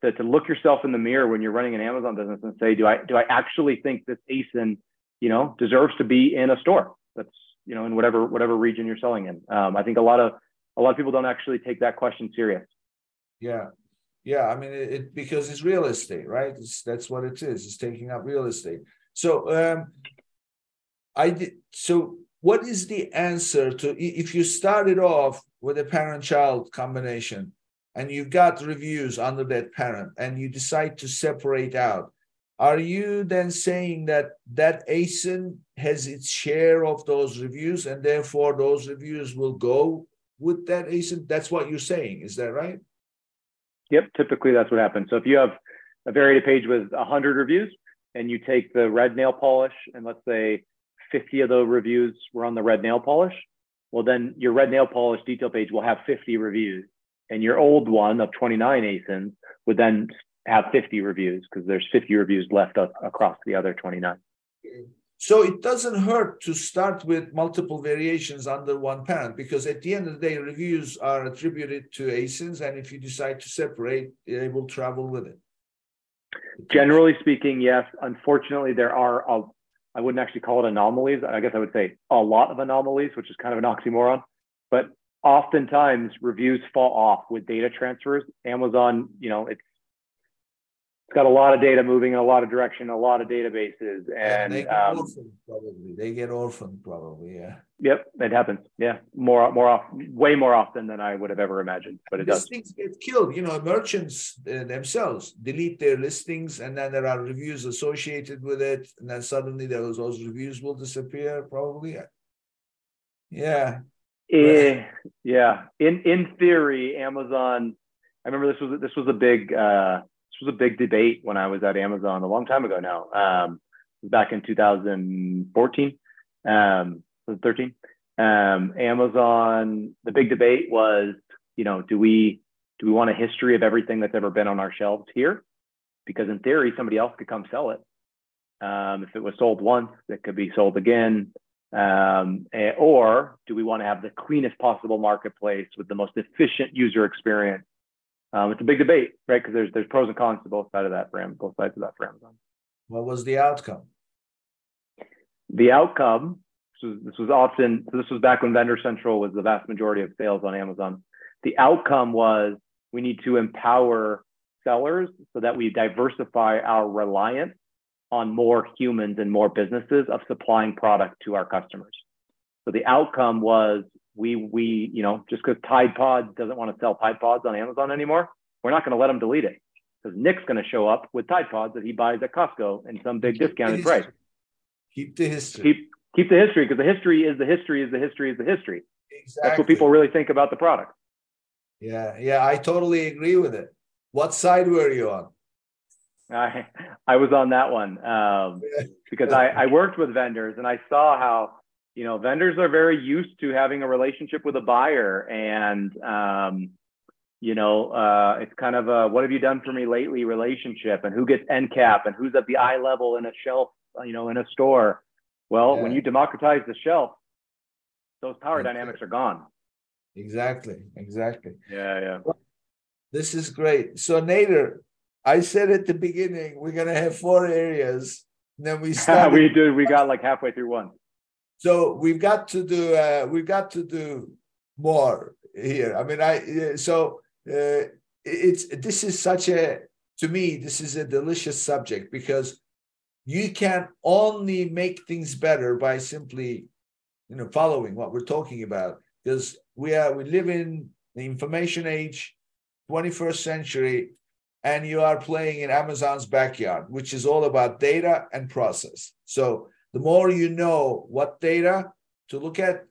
to, to look yourself in the mirror when you're running an Amazon business and say, do I do I actually think this ASIN, you know, deserves to be in a store that's you know in whatever whatever region you're selling in? Um, I think a lot of a lot of people don't actually take that question serious. Yeah, yeah. I mean, it, it because it's real estate, right? It's, that's what it is. It's taking up real estate. So um, I did. So what is the answer to if you started off with a parent-child combination? and you've got reviews under that parent and you decide to separate out are you then saying that that asin has its share of those reviews and therefore those reviews will go with that asin that's what you're saying is that right? Yep typically that's what happens. So if you have a varied page with 100 reviews and you take the red nail polish and let's say 50 of those reviews were on the red nail polish well then your red nail polish detail page will have 50 reviews and your old one of 29 ASINs would then have 50 reviews because there's 50 reviews left up across the other 29. So it doesn't hurt to start with multiple variations under one parent because at the end of the day, reviews are attributed to ASINs, and if you decide to separate, they will travel with it. Generally speaking, yes. Unfortunately, there are a, I wouldn't actually call it anomalies. I guess I would say a lot of anomalies, which is kind of an oxymoron. But oftentimes reviews fall off with data transfers. Amazon, you know, it's it's got a lot of data moving in a lot of direction, a lot of databases, and they get um, orphaned probably. They get orphaned probably, yeah. Yep, it happens. Yeah, more more often, way more often than I would have ever imagined, but it does. Things get killed. You know, merchants uh, themselves delete their listings, and then there are reviews associated with it, and then suddenly those those reviews will disappear. Probably, yeah. Eh, yeah. In in theory, Amazon. I remember this was this was a big uh, was a big debate when I was at Amazon a long time ago now. Um, back in 2014, um, 13. Um, Amazon. The big debate was, you know, do we do we want a history of everything that's ever been on our shelves here? Because in theory, somebody else could come sell it. Um, if it was sold once, it could be sold again. Um, eh, or do we want to have the cleanest possible marketplace with the most efficient user experience? Um, it's a big debate, right? Because there's there's pros and cons to both sides of that for both sides of that for Amazon. What was the outcome? The outcome. This was, this was often. So this was back when Vendor Central was the vast majority of sales on Amazon. The outcome was we need to empower sellers so that we diversify our reliance on more humans and more businesses of supplying product to our customers. So the outcome was we we you know just because Tide Pod doesn't want to sell Tide Pods on Amazon anymore, we're not going to let them delete it because Nick's going to show up with Tide Pods that he buys at Costco in some big discounted price. Keep the history. Keep keep the history because the history is the history is the history is the history. Exactly. That's what people really think about the product. Yeah, yeah, I totally agree with it. What side were you on? I I was on that one um, (laughs) because I, I worked with vendors and I saw how you know vendors are very used to having a relationship with a buyer and um, you know uh, it's kind of a what have you done for me lately relationship and who gets end cap and who's at the eye level in a shelf you know in a store. Well, yeah. when you democratize the shelf, those power dynamics are gone. Exactly. Exactly. Yeah. Yeah. This is great. So Nater, I said at the beginning we're gonna have four areas. and then we (laughs) started. we did. We got like halfway through one. So we've got to do. Uh, we've got to do more here. I mean, I so uh, it's this is such a to me this is a delicious subject because you can only make things better by simply you know following what we're talking about because we are we live in the information age 21st century and you are playing in amazon's backyard which is all about data and process so the more you know what data to look at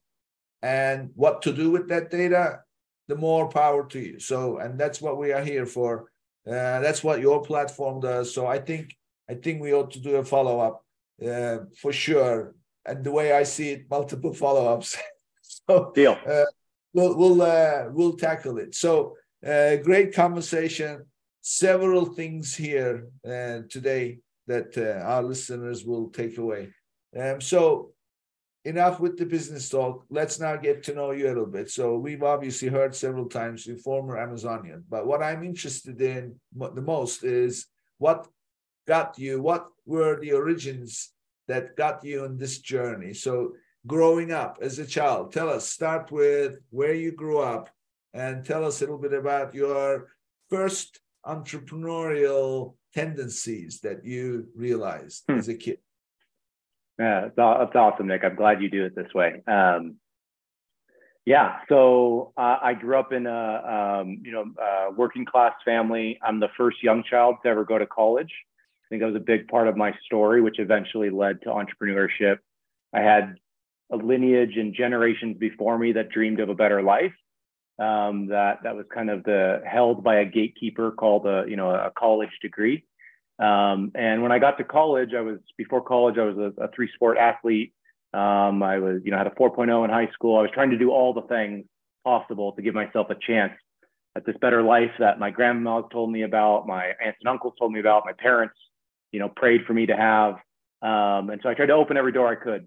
and what to do with that data the more power to you so and that's what we are here for uh, that's what your platform does so i think i think we ought to do a follow-up uh, for sure and the way i see it (laughs) multiple follow-ups (laughs) so deal uh, we'll we'll uh, we'll tackle it. So uh, great conversation. Several things here uh, today that uh, our listeners will take away. Um, so enough with the business talk. Let's now get to know you a little bit. So we've obviously heard several times you're former Amazonian, but what I'm interested in the most is what got you. What were the origins that got you on this journey? So growing up as a child. Tell us, start with where you grew up and tell us a little bit about your first entrepreneurial tendencies that you realized hmm. as a kid. Yeah, that's awesome, Nick. I'm glad you do it this way. Um, yeah, so uh, I grew up in a um, you know uh, working class family. I'm the first Youngchild to ever go to college. I think that was a big part of my story, which eventually led to entrepreneurship. I had a lineage and generations before me that dreamed of a better life. Um, that that was kind of the held by a gatekeeper called a you know a college degree. Um, and when I got to college, I was before college I was a, a three sport athlete. Um, I was you know had a 4.0 in high school. I was trying to do all the things possible to give myself a chance at this better life that my grandma told me about, my aunts and uncles told me about, my parents you know prayed for me to have. Um, and so I tried to open every door I could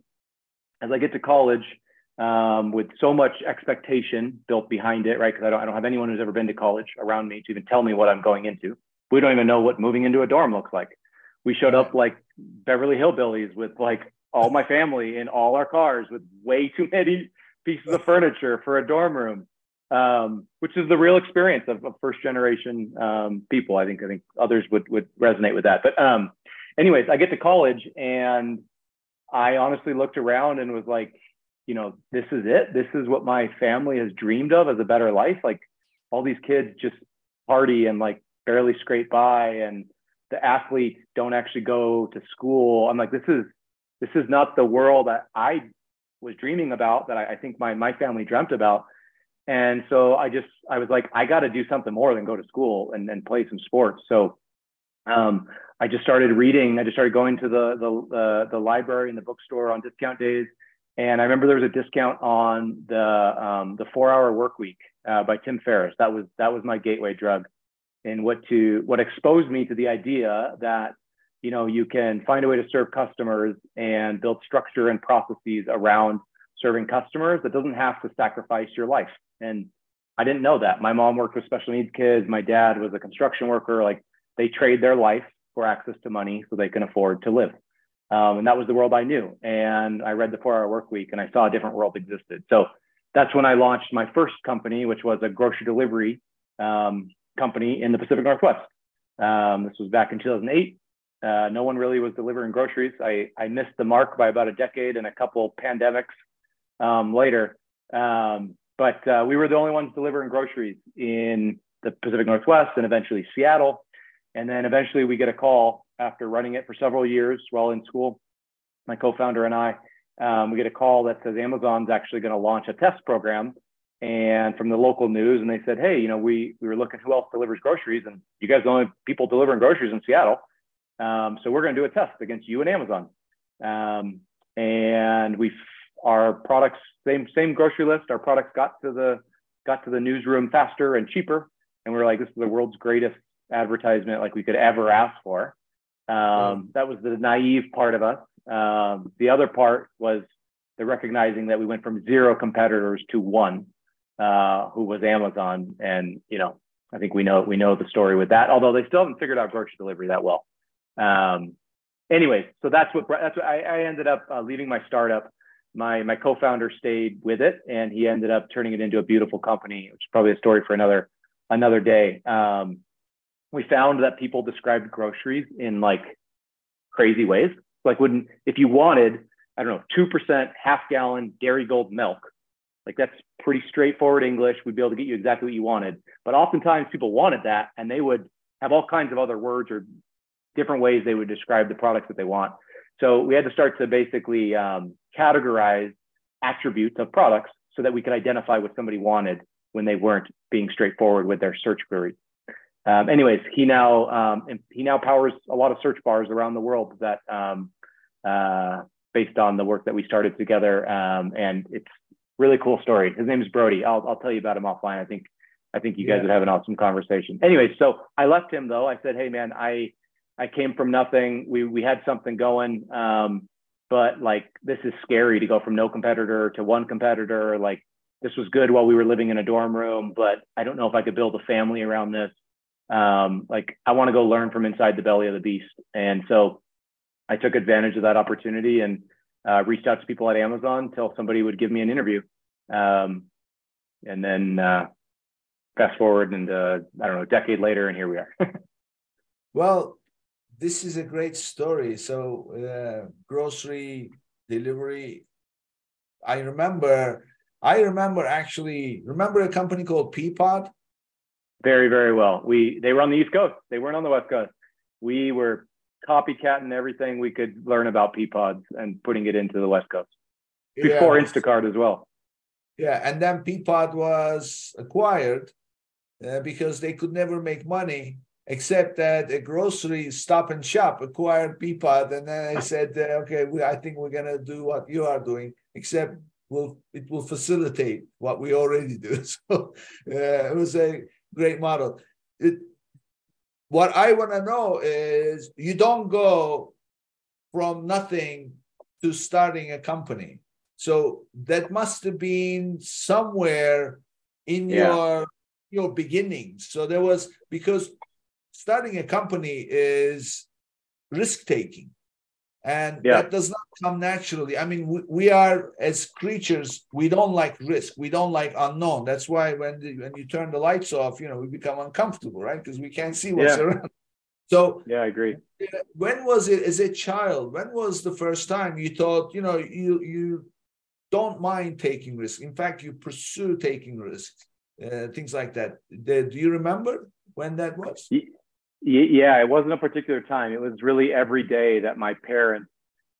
as I get to college, um, with so much expectation built behind it, right? Because I don't, I don't have anyone who's ever been to college around me to even tell me what I'm going into. We don't even know what moving into a dorm looks like. We showed up like Beverly Hillbillies with like all my family in all our cars with way too many pieces of furniture for a dorm room, um, which is the real experience of, of first generation um, people. I think I think others would would resonate with that. But um, anyways, I get to college and I honestly looked around and was like, you know, this is it. This is what my family has dreamed of as a better life. Like all these kids just party and like barely scrape by and the athletes don't actually go to school. I'm like, this is this is not the world that I was dreaming about, that I, I think my my family dreamt about. And so I just I was like, I got to do something more than go to school and, and play some sports. So um, I just started reading. I just started going to the the uh, the library and the bookstore on discount days. And I remember there was a discount on the um, the Four Hour Work Week uh, by Tim Ferriss. That was that was my gateway drug, and what to what exposed me to the idea that you know you can find a way to serve customers and build structure and processes around serving customers that doesn't have to sacrifice your life. And I didn't know that. My mom worked with special needs kids. My dad was a construction worker. Like they trade their life for access to money so they can afford to live. Um, and that was the world I knew. And I read the four hour work week and I saw a different world existed. So that's when I launched my first company, which was a grocery delivery um, company in the Pacific Northwest. Um, this was back in 2008. Uh, no one really was delivering groceries. I, I missed the mark by about a decade and a couple pandemics um, later. Um, but uh, we were the only ones delivering groceries in the Pacific Northwest and eventually Seattle. And then eventually we get a call after running it for several years while in school. My co-founder and I, um, we get a call that says Amazon's actually going to launch a test program. And from the local news, and they said, hey, you know, we we were looking who else delivers groceries, and you guys are the only people delivering groceries in Seattle. Um, so we're going to do a test against you and Amazon. Um, and we our products same same grocery list. Our products got to the got to the newsroom faster and cheaper, and we are like, this is the world's greatest advertisement like we could ever ask for. Um, that was the naive part of us. Um, the other part was the recognizing that we went from zero competitors to one, uh, who was Amazon, and you know, I think we know we know the story with that. Although they still haven't figured out grocery delivery that well. Um, anyways, so that's what that's what I, I ended up uh, leaving my startup. My my co-founder stayed with it, and he ended up turning it into a beautiful company, which is probably a story for another another day. Um, we found that people described groceries in like crazy ways. Like when if you wanted, I don't know, two percent half gallon Darigold milk, like that's pretty straightforward English. We'd be able to get you exactly what you wanted. But oftentimes people wanted that, and they would have all kinds of other words or different ways they would describe the products that they want. So we had to start to basically um, categorize attributes of products so that we could identify what somebody wanted when they weren't being straightforward with their search queries. Um, anyways, he now um, he now powers a lot of search bars around the world that um, uh, based on the work that we started together, um, and it's really cool story. His name is Brody. I'll I'll tell you about him offline. I think I think you guys yeah. would have an awesome conversation. Anyway, so I left him though. I said, hey man, I I came from nothing. We we had something going, um, but like this is scary to go from no competitor to one competitor. Like this was good while we were living in a dorm room, but I don't know if I could build a family around this. Um, like I want to go learn from inside the belly of the beast. And so I took advantage of that opportunity and uh, reached out to people at Amazon until somebody would give me an interview. Um, and then uh, fast forward and uh, I don't know, a decade later, and here we are. (laughs) well, this is a great story. So uh, grocery delivery. I remember. I remember actually. Remember a company called Peapod. Very, very well. We they were on the East Coast. They weren't on the West Coast. We were copycatting everything we could learn about Peapods and putting it into the West Coast before yeah. Instacart as well. Yeah, and then Peapod was acquired uh, because they could never make money except that a grocery stop and shop acquired Peapod, and then they said, uh, "Okay, we, I think we're gonna do what you are doing, except will it will facilitate what we already do." (laughs) So uh, it was a great model. It, what I want to know is you don't go from nothing to starting a company. So that must have been somewhere in yeah. your your beginnings. So there was because starting a company is risk taking and yeah. that does not come naturally. I mean we, we, are as creatures we don't like risk. We don't like unknown. That's why when the, when you turn the lights off you know we become uncomfortable right? Because we can't see what's yeah. around. So yeah i agree. when was it as a child when was the first time you thought you know you you don't mind taking risks? In fact you pursue taking risks uh, things like that. Do you remember when that was yeah, it wasn't a particular time. It was really every day that my parents,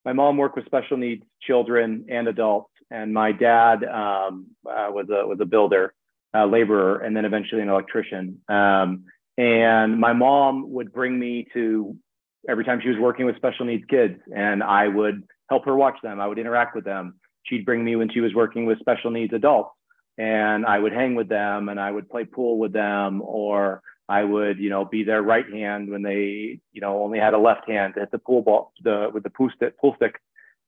my mom worked with special needs children and adults, and my dad um, uh, was a was a builder, a laborer, and then eventually an electrician. Um, and my mom would bring me to every time she was working with special needs kids, and I would help her watch them. I would interact with them. She'd bring me when she was working with special needs adults, and I would hang with them, and I would play pool with them, or I would, you know, be their right hand when they, you know, only had a left hand to hit the pool ball, the with the pool stick, pool stick.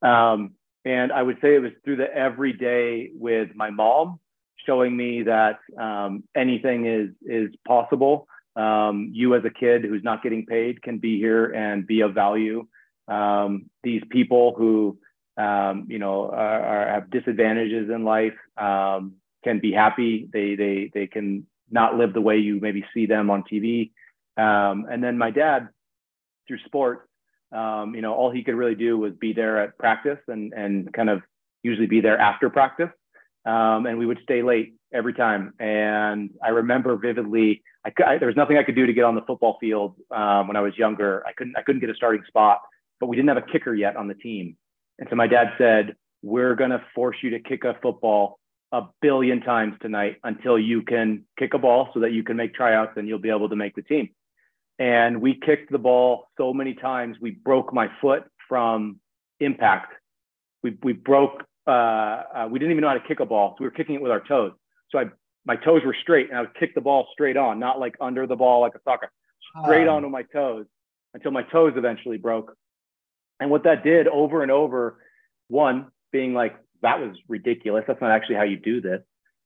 Um, and I would say it was through the everyday with my mom showing me that um, anything is is possible. Um, you as a kid who's not getting paid can be here and be of value. Um, these people who, um, you know, are, are, have disadvantages in life um, can be happy. They they they can not live the way you maybe see them on TV. Um, and then my dad, through sports, um, you know, all he could really do was be there at practice and and kind of usually be there after practice. Um, and we would stay late every time. And I remember vividly, I, I, there was nothing I could do to get on the football field um, when I was younger. I couldn't I couldn't get a starting spot, but we didn't have a kicker yet on the team. And so my dad said, "We're going to force you to kick a football a billion times tonight until you can kick a ball so that you can make tryouts and you'll be able to make the team. and we kicked the ball so many times we broke my foot from impact. We we broke. Uh, uh, we didn't even know how to kick a ball, so we were kicking it with our toes. So I my toes were straight, and I would kick the ball straight on, not like under the ball like a soccer, straight um. onto my toes until my toes eventually broke. And what that did over and over, one being like that was ridiculous. That's not actually how you do this.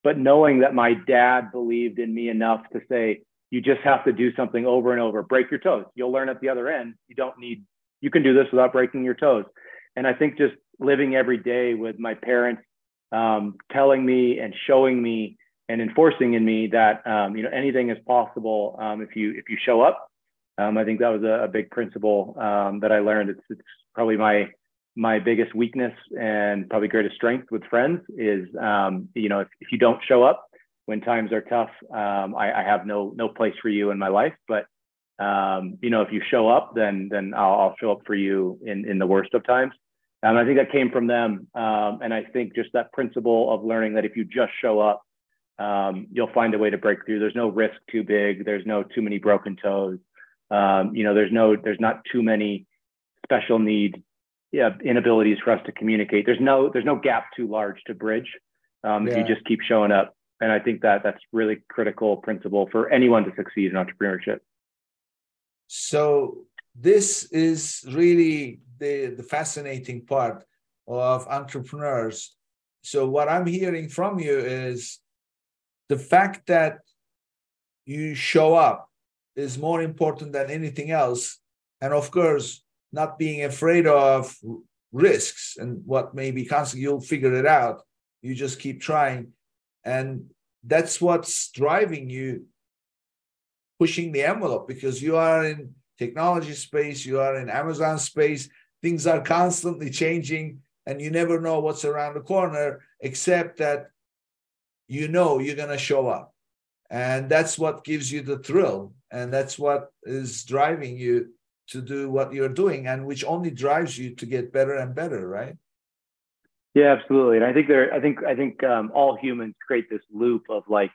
But knowing that my dad believed in me enough to say, you just have to do something over and over, break your toes. You'll learn at the other end. You don't need, you can do this without breaking your toes. And I think just living every day with my parents um, telling me and showing me and enforcing in me that um, you know anything is possible um, if you if you show up. Um, I think that was a, a big principle um, that I learned. It's, it's probably my my biggest weakness and probably greatest strength with friends is um, you know if, if you don't show up when times are tough um, I, I, have no no place for you in my life. But um, you know if you show up then then I'll, I'll, show up for you in in the worst of times. And I think that came from them um, and I think just that principle of learning that if you just show up um, you'll find a way to break through. There's no risk too big. There's no too many broken toes. Um, you know there's no there's not too many special need yeah, inabilities for us to communicate. There's no there's no gap too large to bridge um, yeah. if you just keep showing up. And I think that that's really critical principle for anyone to succeed in entrepreneurship. So this is really the the fascinating part of entrepreneurs. So what I'm hearing from you is the fact that you show up is more important than anything else. And of course, not being afraid of risks and what may be constant, you'll figure it out. You just keep trying. And that's what's driving you pushing the envelope because you are in technology space, you are in Amazon space, things are constantly changing, and you never know what's around the corner, except that you know you're going to show up. And that's what gives you the thrill. And that's what is driving you to do what you're doing and which only drives you to get better and better right? Yeah absolutely. And i think there i think i think um, all humans create this loop of like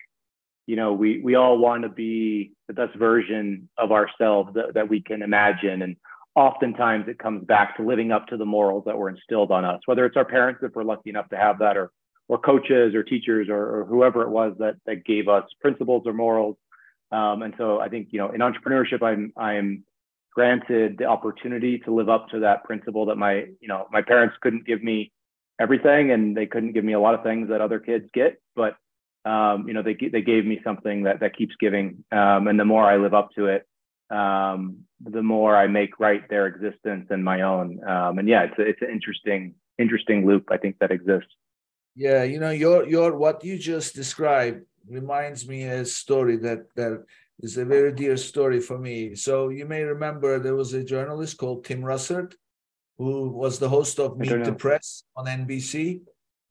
you know we we all want to be the best version of ourselves that, that we can imagine. And oftentimes it comes back to living up to the morals that were instilled on us whether it's our parents if we're lucky enough to have that or or coaches or teachers or, or whoever it was that that gave us principles or morals. Um, and so i think you know in entrepreneurship i'm i'm granted the opportunity to live up to that principle that my you know my parents couldn't give me everything and they couldn't give me a lot of things that other kids get but um, you know they, they gave me something that that keeps giving um, and the more i live up to it um, the more i make right their existence and my own. Um, and yeah it's a, it's an interesting interesting loop i think that exists. Yeah you know your your what you just described reminds me a story that that is a very dear story for me. So you may remember there was a journalist called Tim Russert who was the host of Meet the Press on NBC.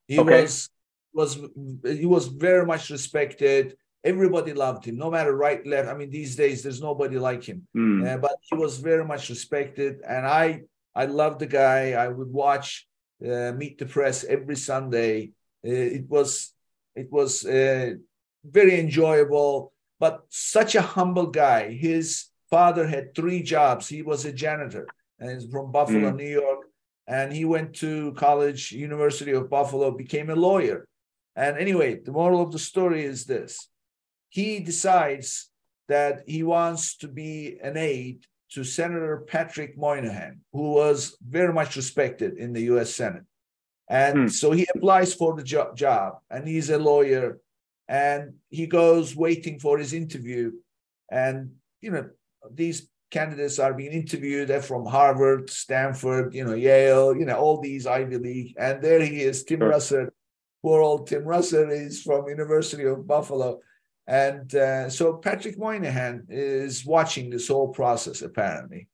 He okay. was was he was very much respected. Everybody loved him, no matter right, left. I mean, these days there's nobody like him, mm. uh, but he was very much respected, and I I loved the guy. I would watch uh, Meet the Press every Sunday. Uh, it was it was uh, very enjoyable but such a humble guy. His father had three jobs. He was a janitor and he's from Buffalo, mm. New York. And he went to college, University of Buffalo, became a lawyer. And anyway, the moral of the story is this he decides that he wants to be an aide to Senator Patrick Moynihan, who was very much respected in the US Senate. And mm. so he applies for the jo- job, and he's a lawyer and he goes waiting for his interview. And you know these candidates are being interviewed. They're from harvard stanford you know yale you know all these ivy league. And there he is tim sure. russert poor old tim russert is from university of buffalo. And uh, so patrick moynihan is watching this whole process apparently.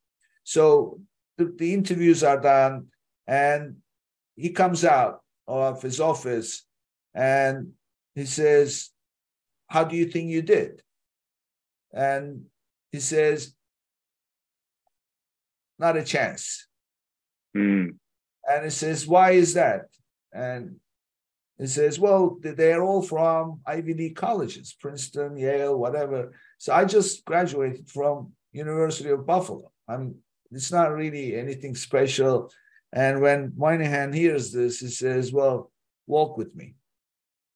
So the, the interviews are done and he comes out of his office and he says, How do you think you did? And he says, Not a chance. Mm. And he says, Why is that? And he says, Well, they're all from Ivy League colleges, Princeton, Yale, whatever. So I just graduated from University of Buffalo. I'm. It's not really anything special. And when Moynihan hears this, he says, "Well, walk with me."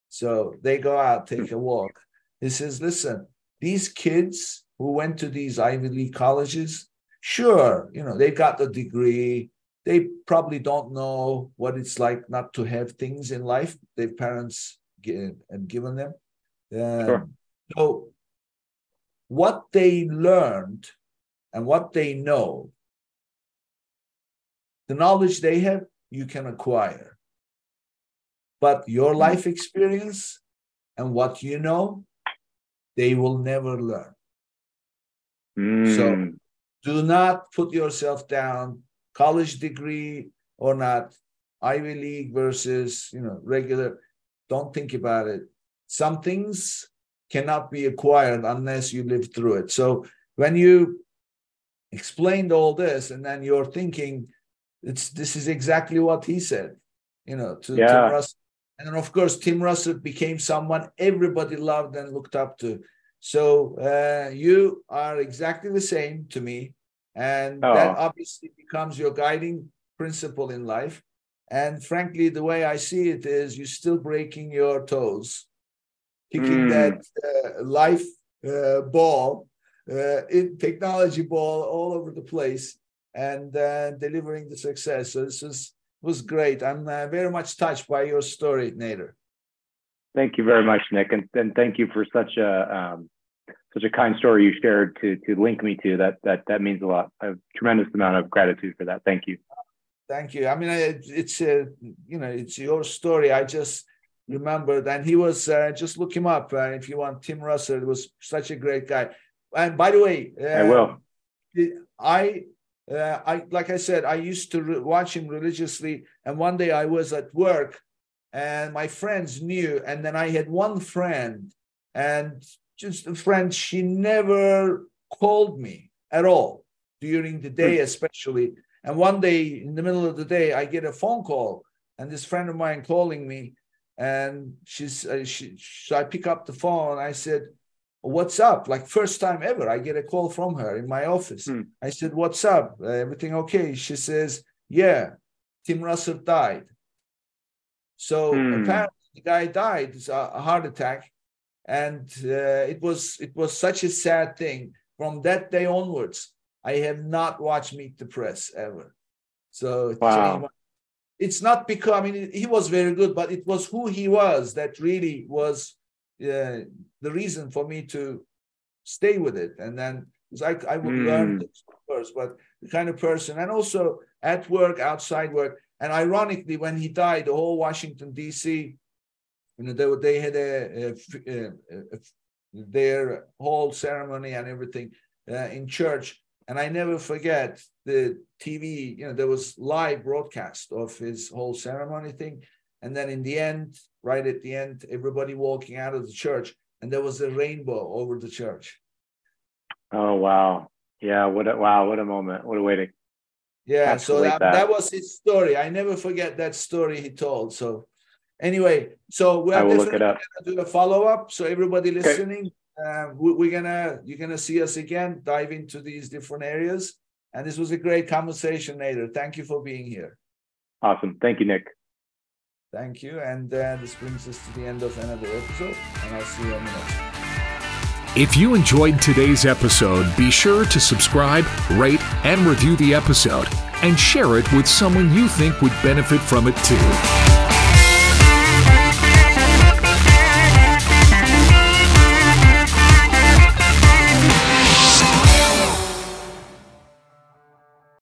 So they go out, take a walk. He says, "Listen, these kids who went to these Ivy League colleges, sure, you know, they got the degree, they probably don't know what it's like not to have things in life their parents have given them. Um, sure. So, what they learned and what they know, the knowledge they have, you can acquire. But your mm-hmm. life experience and what you know, they will never learn. Mm. So, do not put yourself down college degree or not, Ivy League versus you know regular. Don't think about it. Some things cannot be acquired unless you live through it. So when you explained all this, and then you're thinking, it's this is exactly what he said, you know, to yeah. Tim Russell. And then of course, Tim Russell became someone everybody loved and looked up to. So uh, you are exactly the same to me. And oh. that obviously becomes your guiding principle in life. And frankly, the way I see it is you're still breaking your toes, kicking mm. that uh, life uh, ball, uh, in technology ball all over the place and uh, delivering the success. So this was, was great. I'm uh, very much touched by your story, Nater. Thank you very much, Nick. And, and thank you for such a, um, such a kind story you shared to to link me to. That that that means a lot. I have a tremendous amount of gratitude for that. Thank you. Thank you. I mean, it's a uh, you know it's your story. I just remembered, and he was uh, just look him up uh, if you want. Tim Russell was such a great guy. And by the way, uh, I will. I uh, I like I said, I used to re- watch him religiously, and one day I was at work, and my friends knew, and then I had one friend, and just a friend, she never called me at all during the day, hmm. especially. And one day in the middle of the day, I get a phone call, and this friend of mine calling me, and she's uh, she, so I pick up the phone. I said, "What's up?" Like first time ever, I get a call from her in my office. Hmm. I said, "What's up? Uh, everything okay?" She says, "Yeah, Tim Russell died." So hmm. apparently, the guy died. It's a, a heart attack and uh, it was it was such a sad thing. From that day onwards, I have not watched Meet the Press ever. So wow. it's not because I mean he was very good, but it was who he was that really was uh, the reason for me to stay with it. And then I, I would mm. learn first, but the kind of person, and also at work, outside work. And ironically, when he died, the whole Washington D.C you know, they, they had a, a, a, their whole ceremony and everything uh, in church. And I never forget the TV, you know, there was live broadcast of his whole ceremony thing. And then in the end, right at the end, everybody walking out of the church, and there was a rainbow over the church. Oh wow. Yeah, what a wow, what a moment. What a way to Yeah, so that, that. that was his story. I never forget that story he told. So Anyway, so we are definitely gonna do a follow up. So everybody listening, okay. uh, we, are gonna you're gonna see us again, dive into these different areas. And this was a great conversation, Nater. Thank you for being here. Awesome. Thank you, Nick. Thank you. And uh, this brings us to the end of another episode. And I'll see you on the next one. If you enjoyed today's episode, be sure to subscribe, rate, and review the episode, and share it with someone you think would benefit from it too.